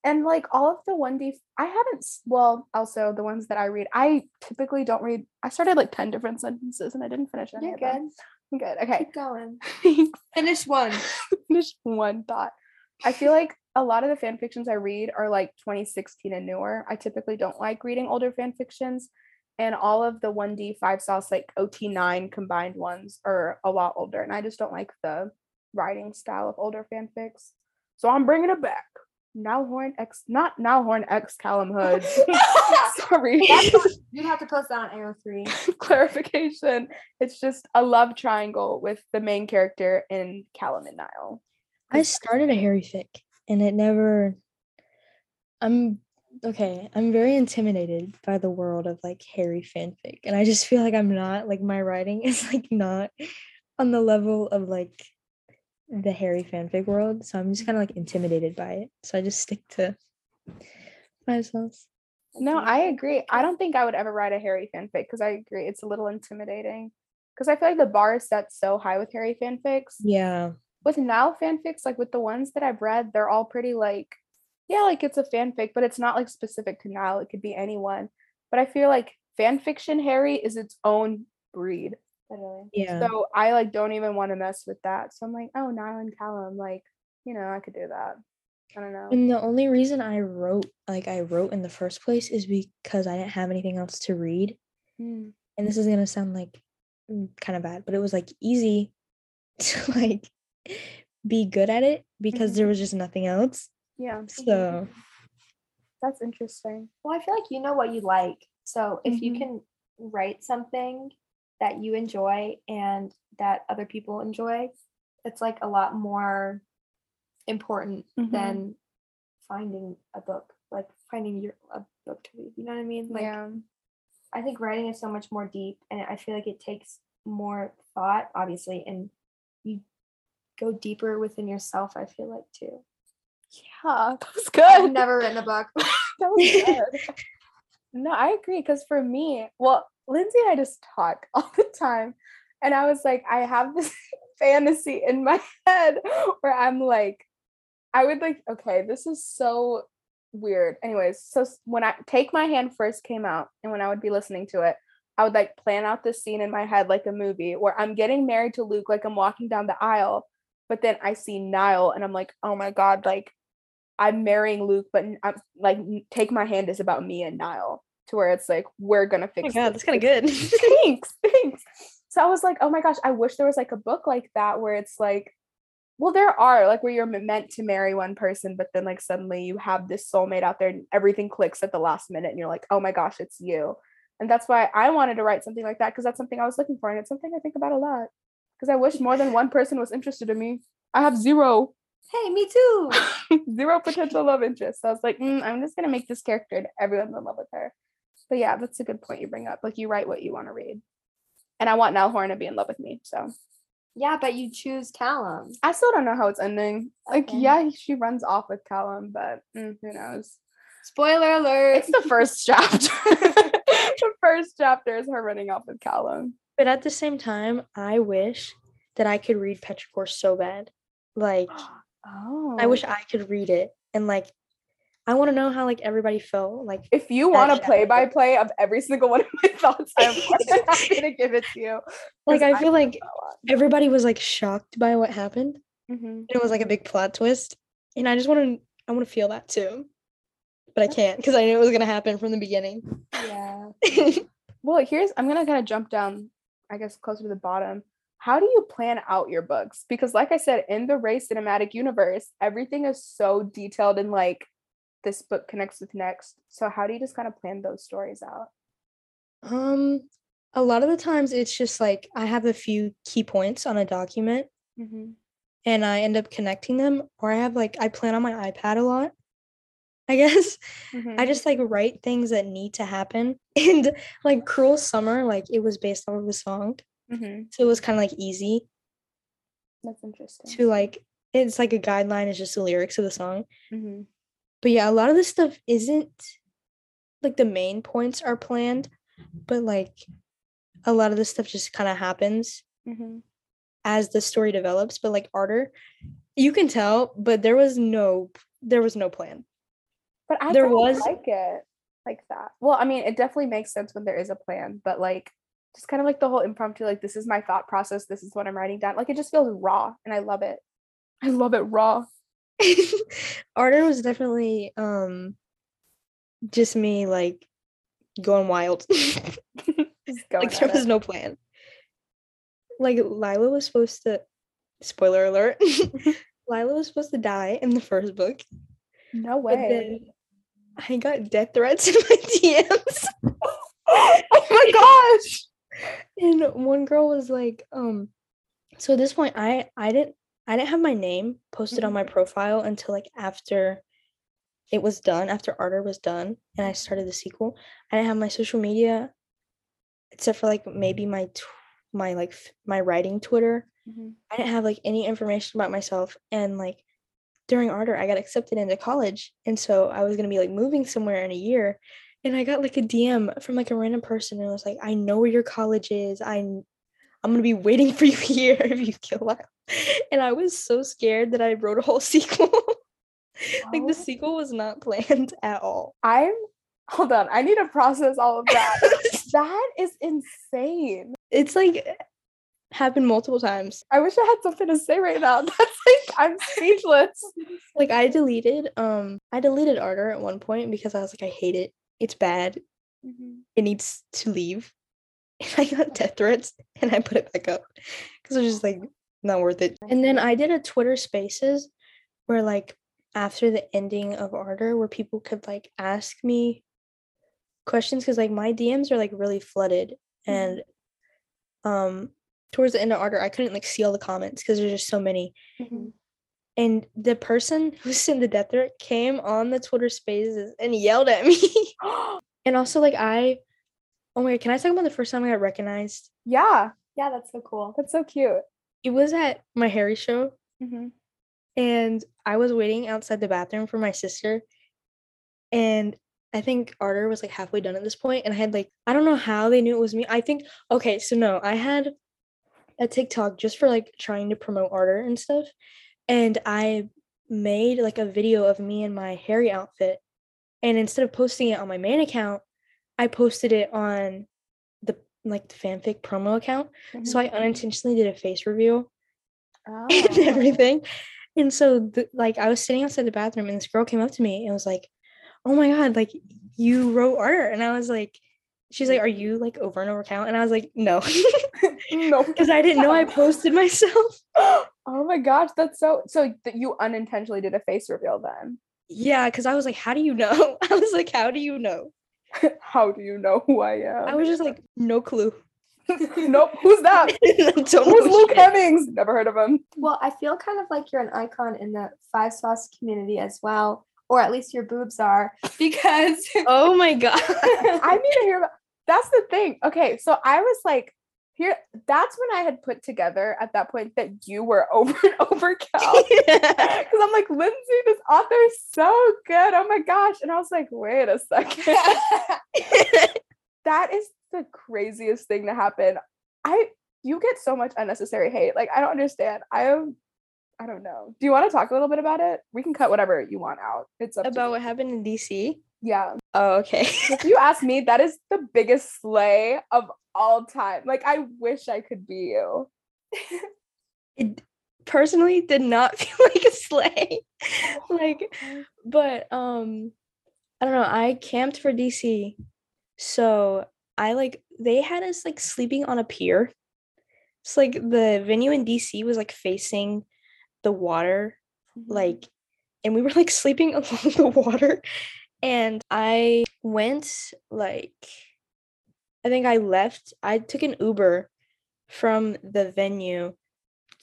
and like all of the 1D, I haven't, well, also the ones that I read, I typically don't read. I started like 10 different sentences and I didn't finish any You're of good. them. I'm good. Okay. Keep going. Finish one. finish one thought. I feel like a lot of the fan fictions I read are like 2016 and newer. I typically don't like reading older fan fictions. And all of the 1D five sauce like OT9 combined ones are a lot older. And I just don't like the writing style of older fanfics. So I'm bringing it back. Niall Horan X, not Niall Horan X Calum Hood. Sorry. You'd have to post that on Arrow 3. Clarification. It's just a love triangle with the main character in Calum and Niall. I started a Harry fic and it never I'm okay, I'm very intimidated by the world of like Harry fanfic. And I just feel like I'm not like my writing is like not on the level of like the Harry fanfic world. So I'm just kind of like intimidated by it. So I just stick to myself. No, I agree. I don't think I would ever write a Harry fanfic because I agree it's a little intimidating. Because I feel like the bar is set so high with Harry fanfics. Yeah. With now fanfics, like with the ones that I've read, they're all pretty like, yeah, like it's a fanfic, but it's not like specific to Niall. It could be anyone. But I feel like fanfiction Harry is its own breed. Literally. Yeah. So I like don't even want to mess with that. So I'm like, oh, Niall and Calum, like, you know, I could do that. I don't know. And the only reason I wrote like I wrote in the first place is because I didn't have anything else to read. Mm. and this is gonna sound like kind of bad, but it was like easy to like be good at it because Mhm. there was just nothing else. Yeah, So that's interesting. Well, I feel like you know what you like. So if you Mhm. can write something that you enjoy and that other people enjoy, it's like a lot more important Mhm. than finding a book, like finding your a book to read. You know what I mean? Like yeah. I think writing is so much more deep and I feel like it takes more thought, obviously, and you go deeper within yourself, I feel like too. Yeah, that was good. I've never written a book. that was good. no, I agree. Because for me, well, Lindsey and I just talk all the time. And I was like, I have this fantasy in my head where I'm like, I would like, okay, this is so weird. Anyways, so when I Take My Hand first came out and when I would be listening to it, I would like plan out this scene in my head like a movie where I'm getting married to Luke, like I'm walking down the aisle, but then I see Niall and I'm like, oh my God, like I'm marrying Luke, but I'm like, Take My Hand is about me and Niall to where it's like, we're gonna oh my fix god, this. that's kind of good. thanks, thanks. So I was like, oh my gosh, I wish there was like a book like that where it's like, well, there are like where you're meant to marry one person, but then like suddenly you have this soulmate out there and everything clicks at the last minute and you're like, oh my gosh, it's you. And that's why I wanted to write something like that because that's something I was looking for and it's something I think about a lot. Because I wish more than one person was interested in me. I have zero, hey, me too. zero potential love interest. So I was like, mm, I'm just gonna make this character and everyone's in love with her. But yeah, that's a good point you bring up. Like you write what you want to read. And I want Niall Horan to be in love with me. So Yeah, but you choose Calum. I still don't know how it's ending. Like, Okay. yeah, she runs off with Calum, but mm, who knows? Spoiler alert. It's the first chapter. the first chapter is her running off with Calum. But at the same time, I wish that I could read Petrichor so bad. Like Oh. I wish I could read it and like I want to know how like everybody felt. Like if you want a play by play of every single one of my thoughts, I'm happy to give it to you. Like, I feel like everybody was like shocked by what happened. Mhm. It was like a big plot twist. And I just want to I want to feel that too. But I can't because I knew it was gonna happen from the beginning. yeah. Well, here's I'm gonna kind of jump down, I guess, closer to the bottom. How do you plan out your books? Because, like I said, in the Rae cinematic universe, everything is so detailed and like this book connects with next. So, how do you just kind of plan those stories out? um a lot of the times it's just like I have a few key points on a document Mm-hmm. and I end up connecting them or I have like I plan on my iPad a lot. I guess Mm-hmm. I just like write things that need to happen. And like Cruel Summer, like it was based off of a song. mm-hmm. So it was kind of like easy That's interesting. to like it's like a guideline, it's just the lyrics of the song. Mm-hmm. But yeah, a lot of this stuff isn't like the main points are planned, but like a lot of this stuff just kind of happens Mm-hmm. as the story develops. But like Ardor, you can tell, but there was no there was no plan. But I There don't was- like it like that. Well, I mean, it definitely makes sense when there is a plan, but like just kind of like the whole impromptu, like this is my thought process, this is what I'm writing down. Like it just feels raw and I love it. I love it raw. Ardor was definitely um just me like going wild. Going like there was it. no plan. Like Lila was supposed to spoiler alert. Lila was supposed to die in the first book. no But way. I got death threats in my DMs. oh my gosh. and one girl was like, um, so at this point I I didn't I didn't have my name posted on my profile until like after it was done, after Ardor was done and I started the sequel. I didn't have my social media except for like maybe my tw- my like f- my writing Twitter. Mhm. I didn't have like any information about myself and like during Ardor I got accepted into college and so I was going to be like moving somewhere in a year and I got like a DM from like a random person and it was like I know where your college is. I I'm going to be waiting for you here if you kill Lila. And I was so scared that I wrote a whole sequel. like the Oh. sequel was not planned at all. I'm hold on. I need to process all of that. that is insane. it's like happened multiple times. I wish I had something to say right now. That's like I'm speechless. Like I deleted um I deleted Ardor at one point because I was like I hate it. It's bad. It needs to leave. And I got death threats and I put it back up because it was just like not worth it. And then I did a Twitter Spaces where like after the ending of Ardor where people could like ask me questions because like my DMs are like really flooded and um towards the end of Ardor I couldn't like see all the comments because there's just so many and the person who sent the death threat came on the Twitter Spaces and yelled at me. and also, like, I, oh my god, can I talk about the first time I got recognized? yeah, Yeah, that's so cool. that's so cute. It was at my Harry show, Mhm. and I was waiting outside the bathroom for my sister, and I think Ardor was like halfway done at this point, and I had like I don't know how they knew it was me. I think okay, so no, I had a TikTok just for like trying to promote Ardor and stuff, and I made like a video of me in my Harry outfit, and instead of posting it on my main account, I posted it on the like the fanfic promo account. So I mm-hmm. unintentionally did a face reveal and Oh. everything. And so, the, like, I was sitting outside the bathroom, and this girl came up to me and was like, "Oh my god, like you wrote art," and I was like, "She's like, are you like over and over count?" And I was like, "No," no. because I didn't know I posted myself. oh my gosh, that's so so th- you unintentionally did a face reveal then. Yeah, because I was like, "How do you know?" I was like, "How do you know?" How do you know who I am? I was just like, "No clue." nope. Who's that? Don't know Who's Luke shit. Hemmings? Never heard of him. Well, I feel kind of like you're an icon in the five sauce community as well, or at least your boobs are, because Oh my god. I need to hear about that's the thing. Okay, so I was like, here that's when I had put together at that point that you were over and over Cal. Because I'm like, Lindsey, this author is so good. Oh my gosh. And I was like, wait a second. that is the craziest thing to happen. I you get so much unnecessary hate. Like, I don't understand. I am I don't know. Do you want to talk a little bit about it? We can cut whatever you want out. It's up About what happened in DC? Yeah. Oh, okay. If you ask me, that is the biggest slay of all time. Like, I wish I could be you. it personally did not feel like a slay. like, but um, I don't know. I camped for DC, so I like they had us like sleeping on a pier. It's like the venue in DC was like facing the water, like, and we were like sleeping along the water. And I went like, I think I left. I took an Uber from the venue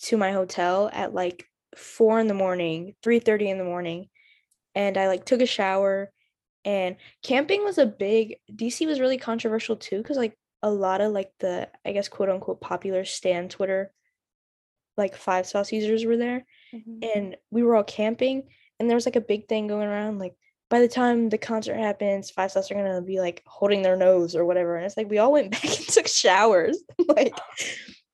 to my hotel at like four in the morning, three thirty in the morning, and I like took a shower. And camping was a big DC was really controversial too, because like a lot of like the I guess quote unquote popular stan Twitter, like five sauce users were there, Mhm. and we were all camping, and there was like a big thing going around like. By the time the concert happens, five sauce are gonna be like holding their nose or whatever, and it's like we all went back and took showers. like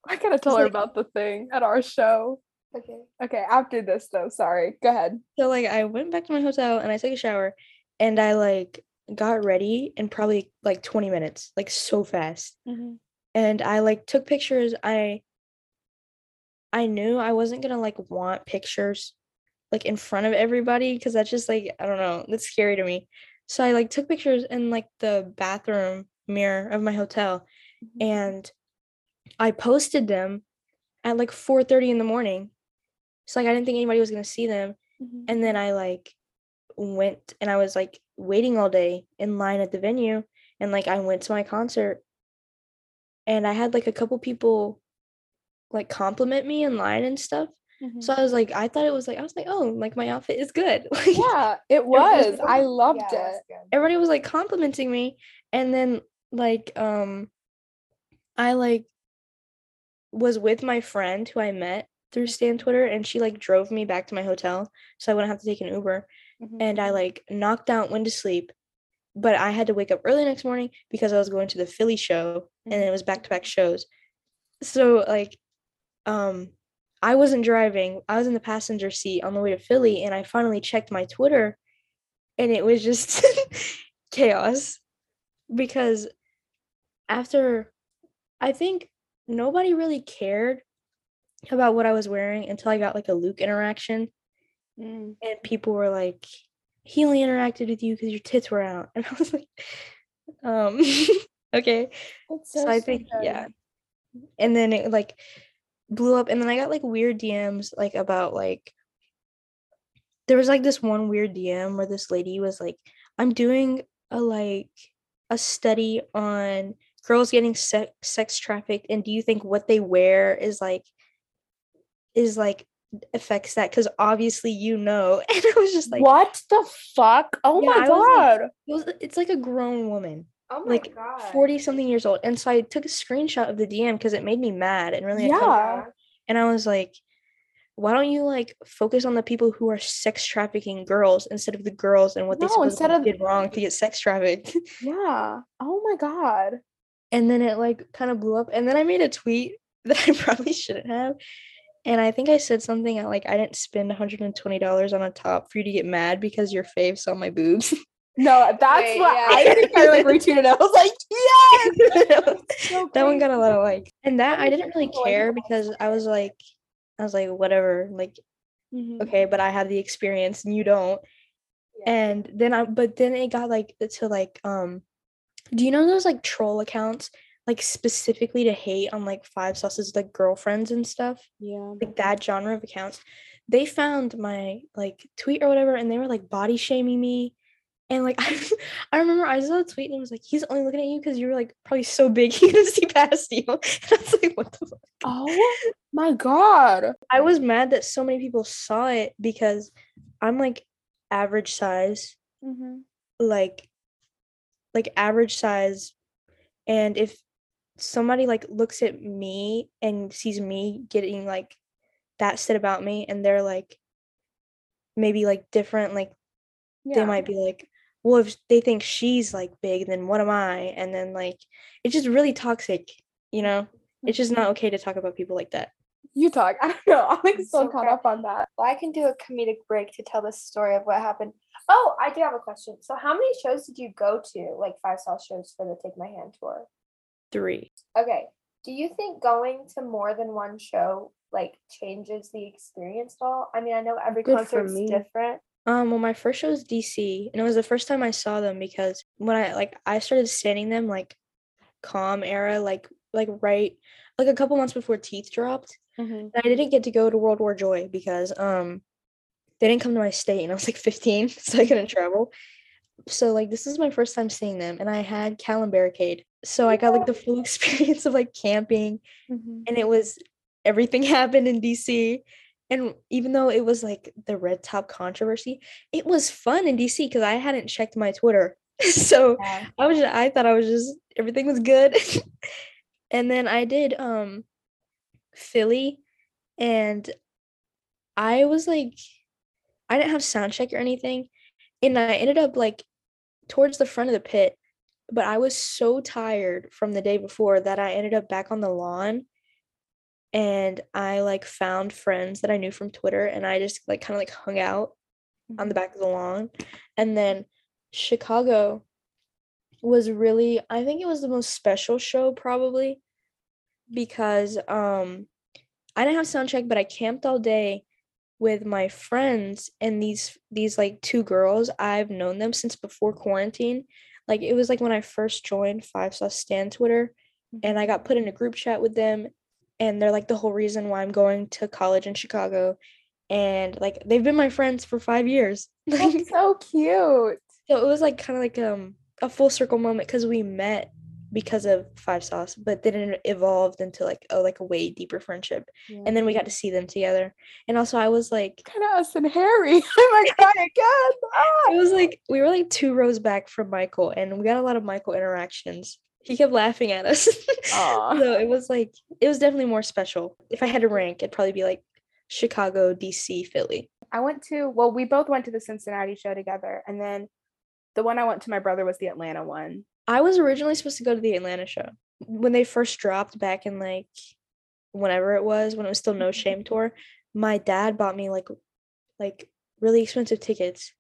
I gotta tell her like- about the thing at our show. okay. Okay, after this though, sorry. Go ahead. So like I went back to my hotel and I took a shower and I like got ready in probably like 20 minutes, like so fast. Mhm. And I like took pictures. I I knew I wasn't gonna like want pictures like in front of everybody because that's just like I don't know, that's scary to me. So I like took pictures in like the bathroom mirror of my hotel Mhm. and I posted them at like 4:30 in the morning. So like I didn't think anybody was gonna see them. Mhm. And then I like went and I was like waiting all day in line at the venue and like I went to my concert and I had like a couple people like compliment me in line and stuff. Mhm. So I was like I thought it was like I was like oh like my outfit is good. Like, yeah, it was was. I loved Yeah, it. that's good. everybody was like complimenting me and then like um I like was with my friend who I met through Stan Twitter and she like drove me back to my hotel so I wouldn't have to take an Uber Mhm. and I like knocked out went to sleep but I had to wake up early next morning because I was going to the Philly show and it was back to back shows so like um I wasn't driving I was in the passenger seat on the way to Philly and I finally checked my Twitter and it was just chaos because after I think nobody really cared about what I was wearing until I got like a Luke interaction Mm. and people were like he only interacted with you because your tits were out. And I was like um okay. That's so I think yeah. And then it like blew up and then I got like weird DMs like about like there was like this one weird DM where this lady was like I'm doing a like a study on girls getting sex sex trafficked and do you think what they wear is like is like affects that because obviously you know and I was just like what the fuck? Oh Yeah, my I was like- god. it was, it's like a grown woman Oh my like god. 40 something years old and so I took a screenshot of the DM because it made me mad and really uncomfortable. Yeah. and I was like, why don't you like focus on the people who are sex trafficking girls instead of the girls and what they No, supposedly instead of- did wrong to get sex trafficked? Yeah. Oh my god. and then it like kind of blew up. And then I made a tweet that I probably shouldn't have. And I think I said something like I didn't spend $120 on a top for you to get mad because your fave saw my boobs. No, that's Wait, what yeah. I think I like retweeted. I was like, yes. that one- So that one got a lot of like and that I didn't really care because I was like I was like whatever like Mhm. okay but I have the experience and you don't Yeah. and then I but then it got like to like um do you know those like troll accounts like specifically to hate on like five sauces like girlfriends and stuff Yeah. like that genre of accounts they found my like tweet or whatever and they were like body shaming me and like I, I remember I saw a tweet and it was like he's only looking at you because you're like probably so big he can see past you. And I was like, what the fuck? Oh my god. I was mad that so many people saw it because I'm like average size, Mm-hmm. like like average size, and if somebody like looks at me and sees me getting like that said about me and they're like maybe like different like Yeah. they might be like, well, if they think she's like big, then what am I? And then like it's just really toxic, you know? It's just not okay to talk about people like that. You talk. I don't know. I'm like It's so so caught bad. up on that. Well, I can do a comedic break to tell the story of what happened. Oh, I do have a question. So, how many shows did you go to, like five star shows for the Take My Hand tour? Three. Okay. Do you think going to more than one show like changes the experience at all? I mean, I know every Good for concert's different. Um, well, my first show was DC, and it was the first time I saw them because when I like I started standing them like calm era, like like right like a couple months before Teeth dropped. Mm-hmm. And I didn't get to go to World War Joy because um they didn't come to my state and I was like 15, so I couldn't travel. So like this is my first time seeing them and I had Cal and Barricade. So I got like the full experience of like camping Mm-hmm. and it was everything happened in DC. And even though it was like the red top controversy, it was fun in DC because I hadn't checked my Twitter. so Yeah. I was just, I thought I was just everything was good. and then I did um Philly and I was like I didn't have sound check or anything. And I ended up like towards the front of the pit, but I was so tired from the day before that I ended up back on the lawn and I like found friends that I knew from Twitter and I just like kind of like hung out on the back of the lawn. And then Chicago was really I think it was the most special show probably because um I didn't have sound check but I camped all day with my friends and these these like two girls I've known them since before quarantine like it was like when I first joined Five Sauce Stan Twitter and I got put in a group chat with them and they're like the whole reason why I'm going to college in Chicago and like they've been my friends for 5 years That's so cute. so it was like kind of like um a full circle moment because we met because of Five Sauce, but then it evolved into like a like a way deeper friendship, and then we got to see them together. And also, I was like, kind of us and Harry. oh my god, again. it was like we were like two rows back from Michael, and we got a lot of Michael interactions. He kept laughing at us, so it was like it was definitely more special. If I had to rank, it'd probably be like Chicago, DC, Philly. I went to well, we both went to the Cincinnati show together, and then the one I went to my brother was the Atlanta one. I was originally supposed to go to the Atlanta show when they first dropped back in like whenever it was when it was still No mm-hmm. Shame tour. My dad bought me like like really expensive tickets,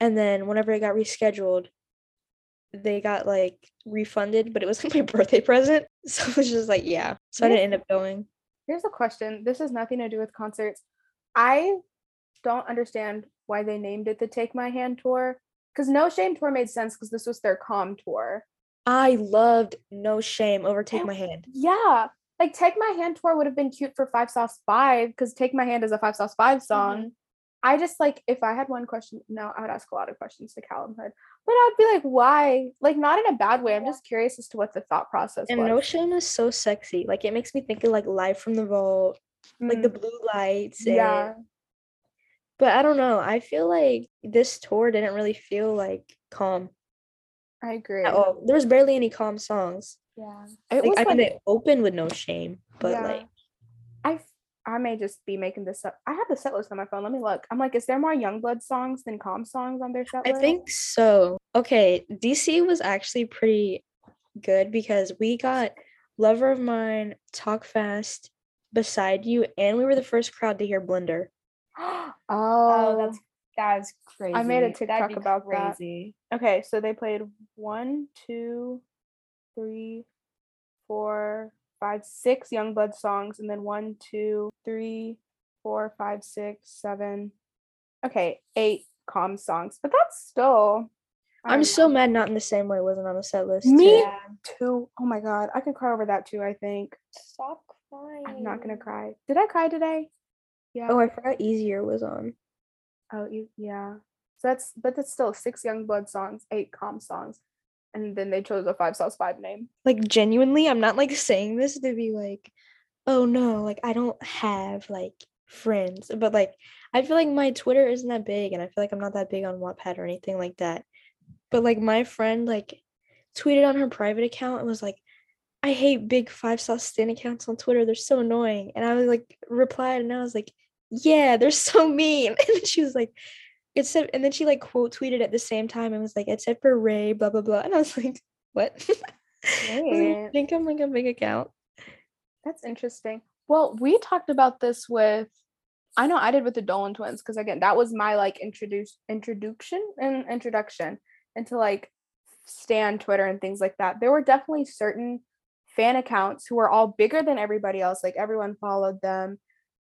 and then whenever it got rescheduled, they got like refunded, but it was like my birthday present, so it was just like yeah. So I didn't end up going. Here's a question. This has nothing to do with concerts. I don't understand why they named it the Take My Hand tour. Because No Shame tour made sense because this was their calm tour. I loved No Shame over Take. My Hand. Yeah. Like Take My Hand tour would have been cute for Five Sauce Five because Take My Hand is a Five Sauce Five mm-hmm. song. I just like if I had one question, no, I would ask a lot of questions to Calum Hood. But I'd be like, why? Like not in a bad way. I'm just curious as to what the thought process And was. No Shame is so sexy. Like it makes me think of like Live from the Vault, like the Mm, blue lights. And yeah. But I don't know. I feel like this tour didn't really feel like calm I agree. at all. There was barely any calm songs. Yeah. It Like, was I like, mean, they opened with no shame, but yeah. like, I may just be making this up. I have the set list on my phone. Let me look. I'm like, is there more Youngblood songs than calm songs on their set I think so. Okay, DC was actually pretty good because we got Lover of Mine, Talk Fast, Beside You, and we were the first crowd to hear Blender. oh, Oh, that's that is crazy. I made a That'd TikTok be about that. crazy. Okay, so they played one, two, three, four, five, six Youngblood songs, and then one, two, three, four, five, six, seven. Okay, eight calm songs, but that's still. I I'm don't so know. mad not in the same way wasn't on the set list. Me too. Yeah. too. Oh my god, I could cry over that too. I think Stop crying. I'm not gonna cry. Did I cry today? Yeah. Oh, I forgot Easier was on. Oh, yeah. So that's but that's still six Youngblood songs, eight calm songs, and then they chose a five sauce five name. Like genuinely, I'm not like saying this to be like, oh no, like I don't have like friends, but like I feel like my Twitter isn't that big, and I feel like I'm not that big on Wattpad or anything like that. But like my friend like tweeted on her private account and was like, I hate big five sauce stan accounts on Twitter. They're so annoying. And I was like replied and I was like, yeah, they're so mean. And she was like, it said, and then she like quote tweeted at the same time and was like, except for Rae, blah blah blah. And I was like, what? I like. "You think I'm like a big account? That's interesting. Well, we talked about this with I know I did with the Dolan twins because again, that was my like introduce introduction and introduction into like Stan Twitter and things like that. There were definitely certain fan accounts who were all bigger than everybody else. Like everyone followed them.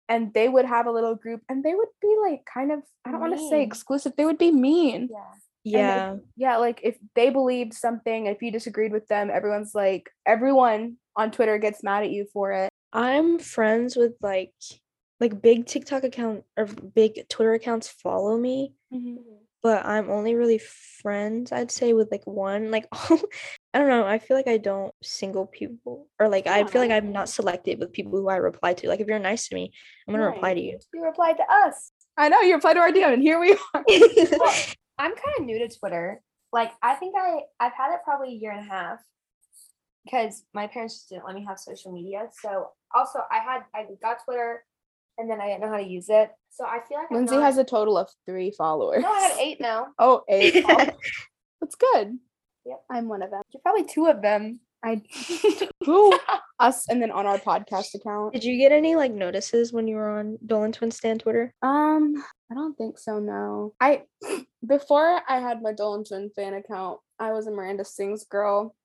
And they would have a little group and they would be like kind of I don't want to say exclusive. They would be mean. Yeah. Yeah. yeah, like if they believed something, if you disagreed with them, everyone's like, everyone on Twitter gets mad at you for it. I'm friends with like like big TikTok account or big Twitter accounts follow me, mm-hmm. but I'm only really friends, I'd say, with like one. Like I don't know. I feel like I don't single people or like I feel like I'm not selective with people who I reply to. Like if you're nice to me, I'm gonna reply to you. You replied to us. I know you replied to our DM, and here we are. I'm kind of new to Twitter. Like I think I I've had it probably a year and a half because my parents just didn't let me have social media. So also I had I got Twitter and then I didn't know how to use it. So I feel like Lindsey not- has a total of three followers. no, I had eight now. Oh, eight. Oh, That's good. Yep. I'm one of them. You're probably two of them. I who us and then on our podcast account. Did you get any like notices when you were on Dolan Twin Stan Twitter? Um, I don't think so. No, I before I had my Dolan Twin fan account, I was a Miranda Sings girl,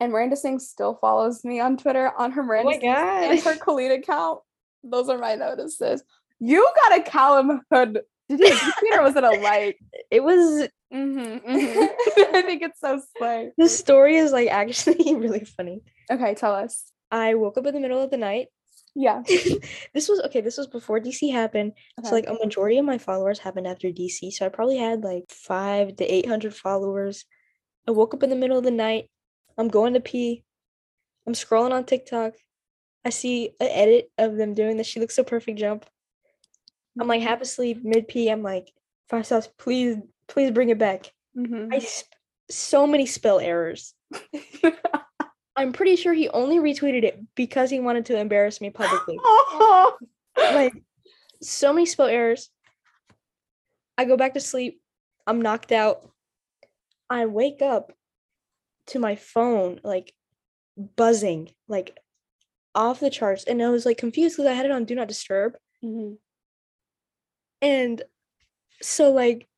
and Miranda Sings still follows me on Twitter on her Miranda my Sings and her Khalid account. Those are my notices. You got a Calum Hood. Did you tweet or was it a like? It was Mm-hmm, I think it's so slay. the story is like actually really funny. Okay, tell us. I woke up in the middle of the night. Yeah. this was okay, this was before DC happened. So like a majority of my followers happened after DC. So I probably had like five to eight hundred followers. I woke up in the middle of the night. I'm going to pee. I'm scrolling on TikTok. I see an edit of them doing this. she looks so perfect jump. I'm like half asleep, mid pee. I'm like, five stars, please, please bring it back. Mhm. I sp- so many spell errors. I'm pretty sure he only retweeted it because he wanted to embarrass me publicly. like so many spell errors. I go back to sleep. I'm knocked out. I wake up to my phone like buzzing, like off the charts, and I was like confused because I had it on do not disturb. Mhm. And so like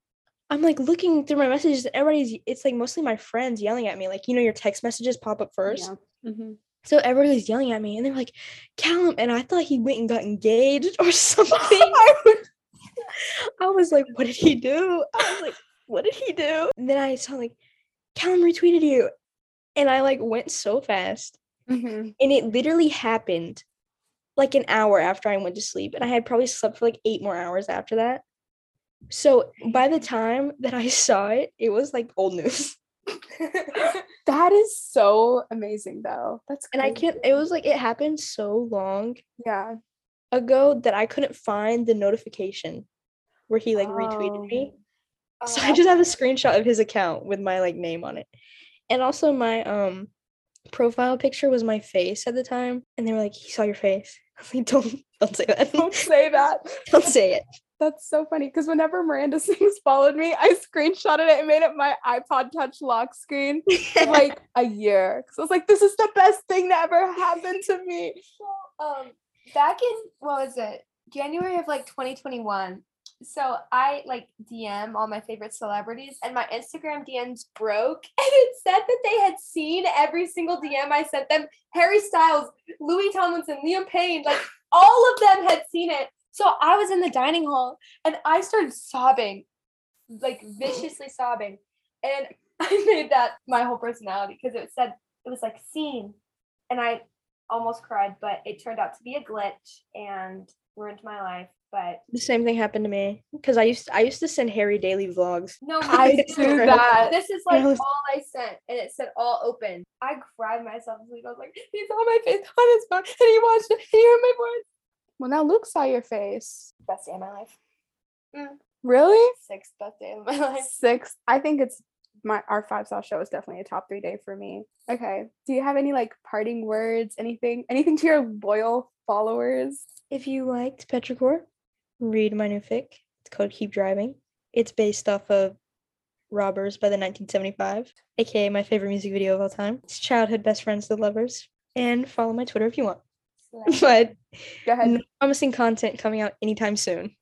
I'm like looking through my messages everybody's it's like mostly my friends yelling at me. Like, you know, your text messages pop up first. Yeah. Mhm. So everybody was yelling at me and they're like, Calum, and I thought he went and got engaged or something. I was like, what did he do? I was like, what did he do? And then I saw like, Calum retweeted you. And I like went so fast. Mhm. And it literally happened like an hour after I went to sleep. And I had probably slept for like eight more hours after that. So by the time that I saw it, it was like old news. That is so amazing, though. That's And I can't, it was like it happened so long Yeah. ago that I couldn't find the notification where he like retweeted me. So I Oh, just have a screenshot of his account with my like name on it. And also my um profile picture was my face at the time. And they were like, he saw your face. I was like, don't don't say that. Don't say that. don't say it. That's so funny because whenever Miranda Sings followed me, I screenshotted it and made it my iPod Touch lock screen for like a year. Because I was like, this is the best thing that ever happened to me. um back in what was it january of like 2021 so i like dm all my favorite celebrities and my instagram dms broke and it said that they had seen every single dm i sent them. Harry styles louis tomlinson liam payne like all of them had seen it. So i was in the dining hall and i started sobbing like viciously sobbing. And i made that my whole personality because it said it was like seen and i almost cried, but it turned out to be a glitch and ruined my life. But The same thing happened to me because I used I used to send Harry daily vlogs. no, I do that. This is like was- all I sent, and it said all open. I cried myself to sleep. I was like, he saw my face on his phone, and he watched it, he heard my voice. Well, now Luke saw your face. Best day of my life. Mm. Really? Sixth best day of my life. Six. I think it's my our five star show is definitely a top three day for me. Okay. Do you have any like parting words? Anything? Anything to your loyal followers? If you liked Petrichor, read my new fic. It's called Keep Driving. It's based off of Robbers by the 1975, aka my favorite music video of all time. It's childhood best friends, the lovers. And follow my Twitter if you want. But Go ahead. no promising content coming out anytime soon.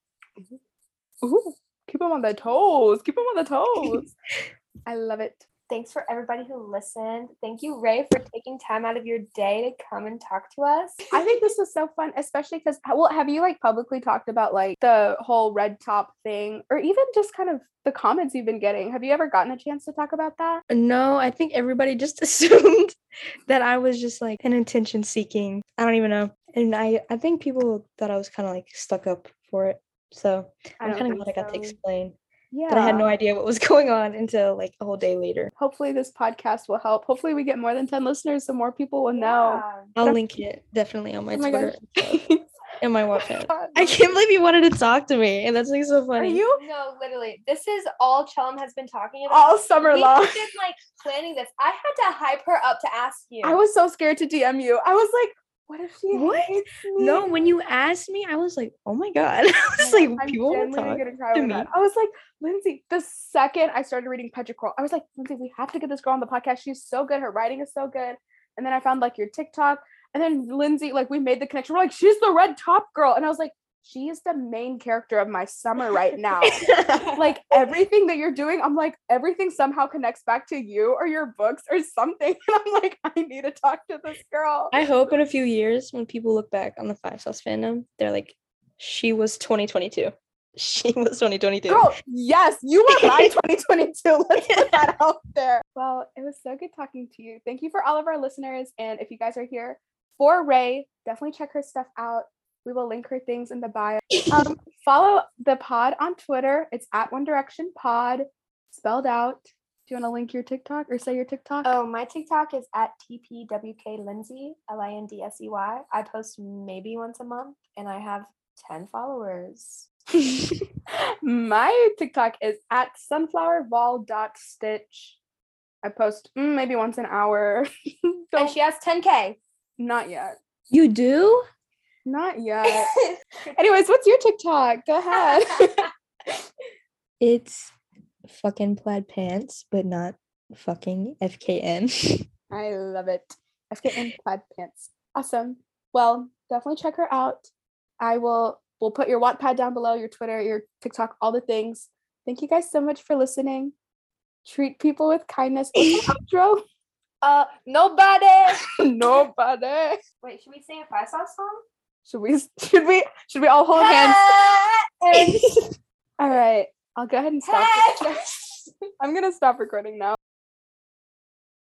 Ooh, keep them on the toes. Keep them on the toes. I love it. Thanks for everybody who listened. Thank you, Rae, for taking time out of your day to come and talk to us. I think this was so fun, especially because well, have you like publicly talked about like the whole red top thing, or even just kind of the comments you've been getting? Have you ever gotten a chance to talk about that? No, I think everybody just assumed that I was just like an attention seeking. I don't even know. And I, I think people thought I was kind of like stuck up for it. So I'm kind of think glad I got to explain. Yeah, But I had no idea what was going on until like a whole day later. Hopefully, this podcast will help. Hopefully, we get more than ten listeners, so more people will know. Yeah. I'll link it definitely on my Oh Twitter gosh. and my Wattpad. I can't believe you wanted to talk to me, and that's like so funny. Are you No, literally. This is all Chum has been talking about. all summer We've long? been like planning this. I had to hype her up to ask you. I was so scared to DM you. I was like, what if she What? hates me? No, when you asked me, I was like, oh my god. I oh was like, I'm people talk. gonna cry to me. that. I was like, Lindsey, the second I started reading Petrichor, I was like, Lindsey, we have to get this girl on the podcast. She's so good. Her writing is so good. And then I found like your TikTok. And then Lindsey, like we made the connection. We're like, she's the red top girl. And I was like, she is the main character of my summer right now. like everything that you're doing, I'm like, everything somehow connects back to you or your books or something. And I'm like, I need to talk to this girl. I hope in a few years when people look back on the Five Sauce fandom, they're like, she was 2022. She was 2022. Girl, yes, you were my 2022. Let's put that out there. Well, it was so good talking to you. Thank you for all of our listeners. And if you guys are here for Rae, definitely check her stuff out. We will link her things in the bio. Um, follow the pod on Twitter. It's at One Direction Pod, spelled out. Do you want to link your TikTok or say your TikTok? Oh, my TikTok is at TPWK Lindsey, L I N D S E Y. I post maybe once a month and I have 10 followers. My TikTok is at sunflowerval.stitch. I post mm, maybe once an hour. And she has 10K. not yet. You do? Not yet. Anyways, what's your TikTok? Go ahead. It's fucking plaid pants, but not fucking FKN. I love it. FKN plaid pants. Awesome. Well, definitely check her out. I will we'll put your Wattpad down below, your Twitter, your TikTok, all the things. Thank you guys so much for listening. Treat people with kindness. What's the outro? uh, nobody. Nobody. Wait, should we sing a five sauce song? Should we should we should we all hold hands? all right. I'll go ahead and stop. I'm gonna stop recording now.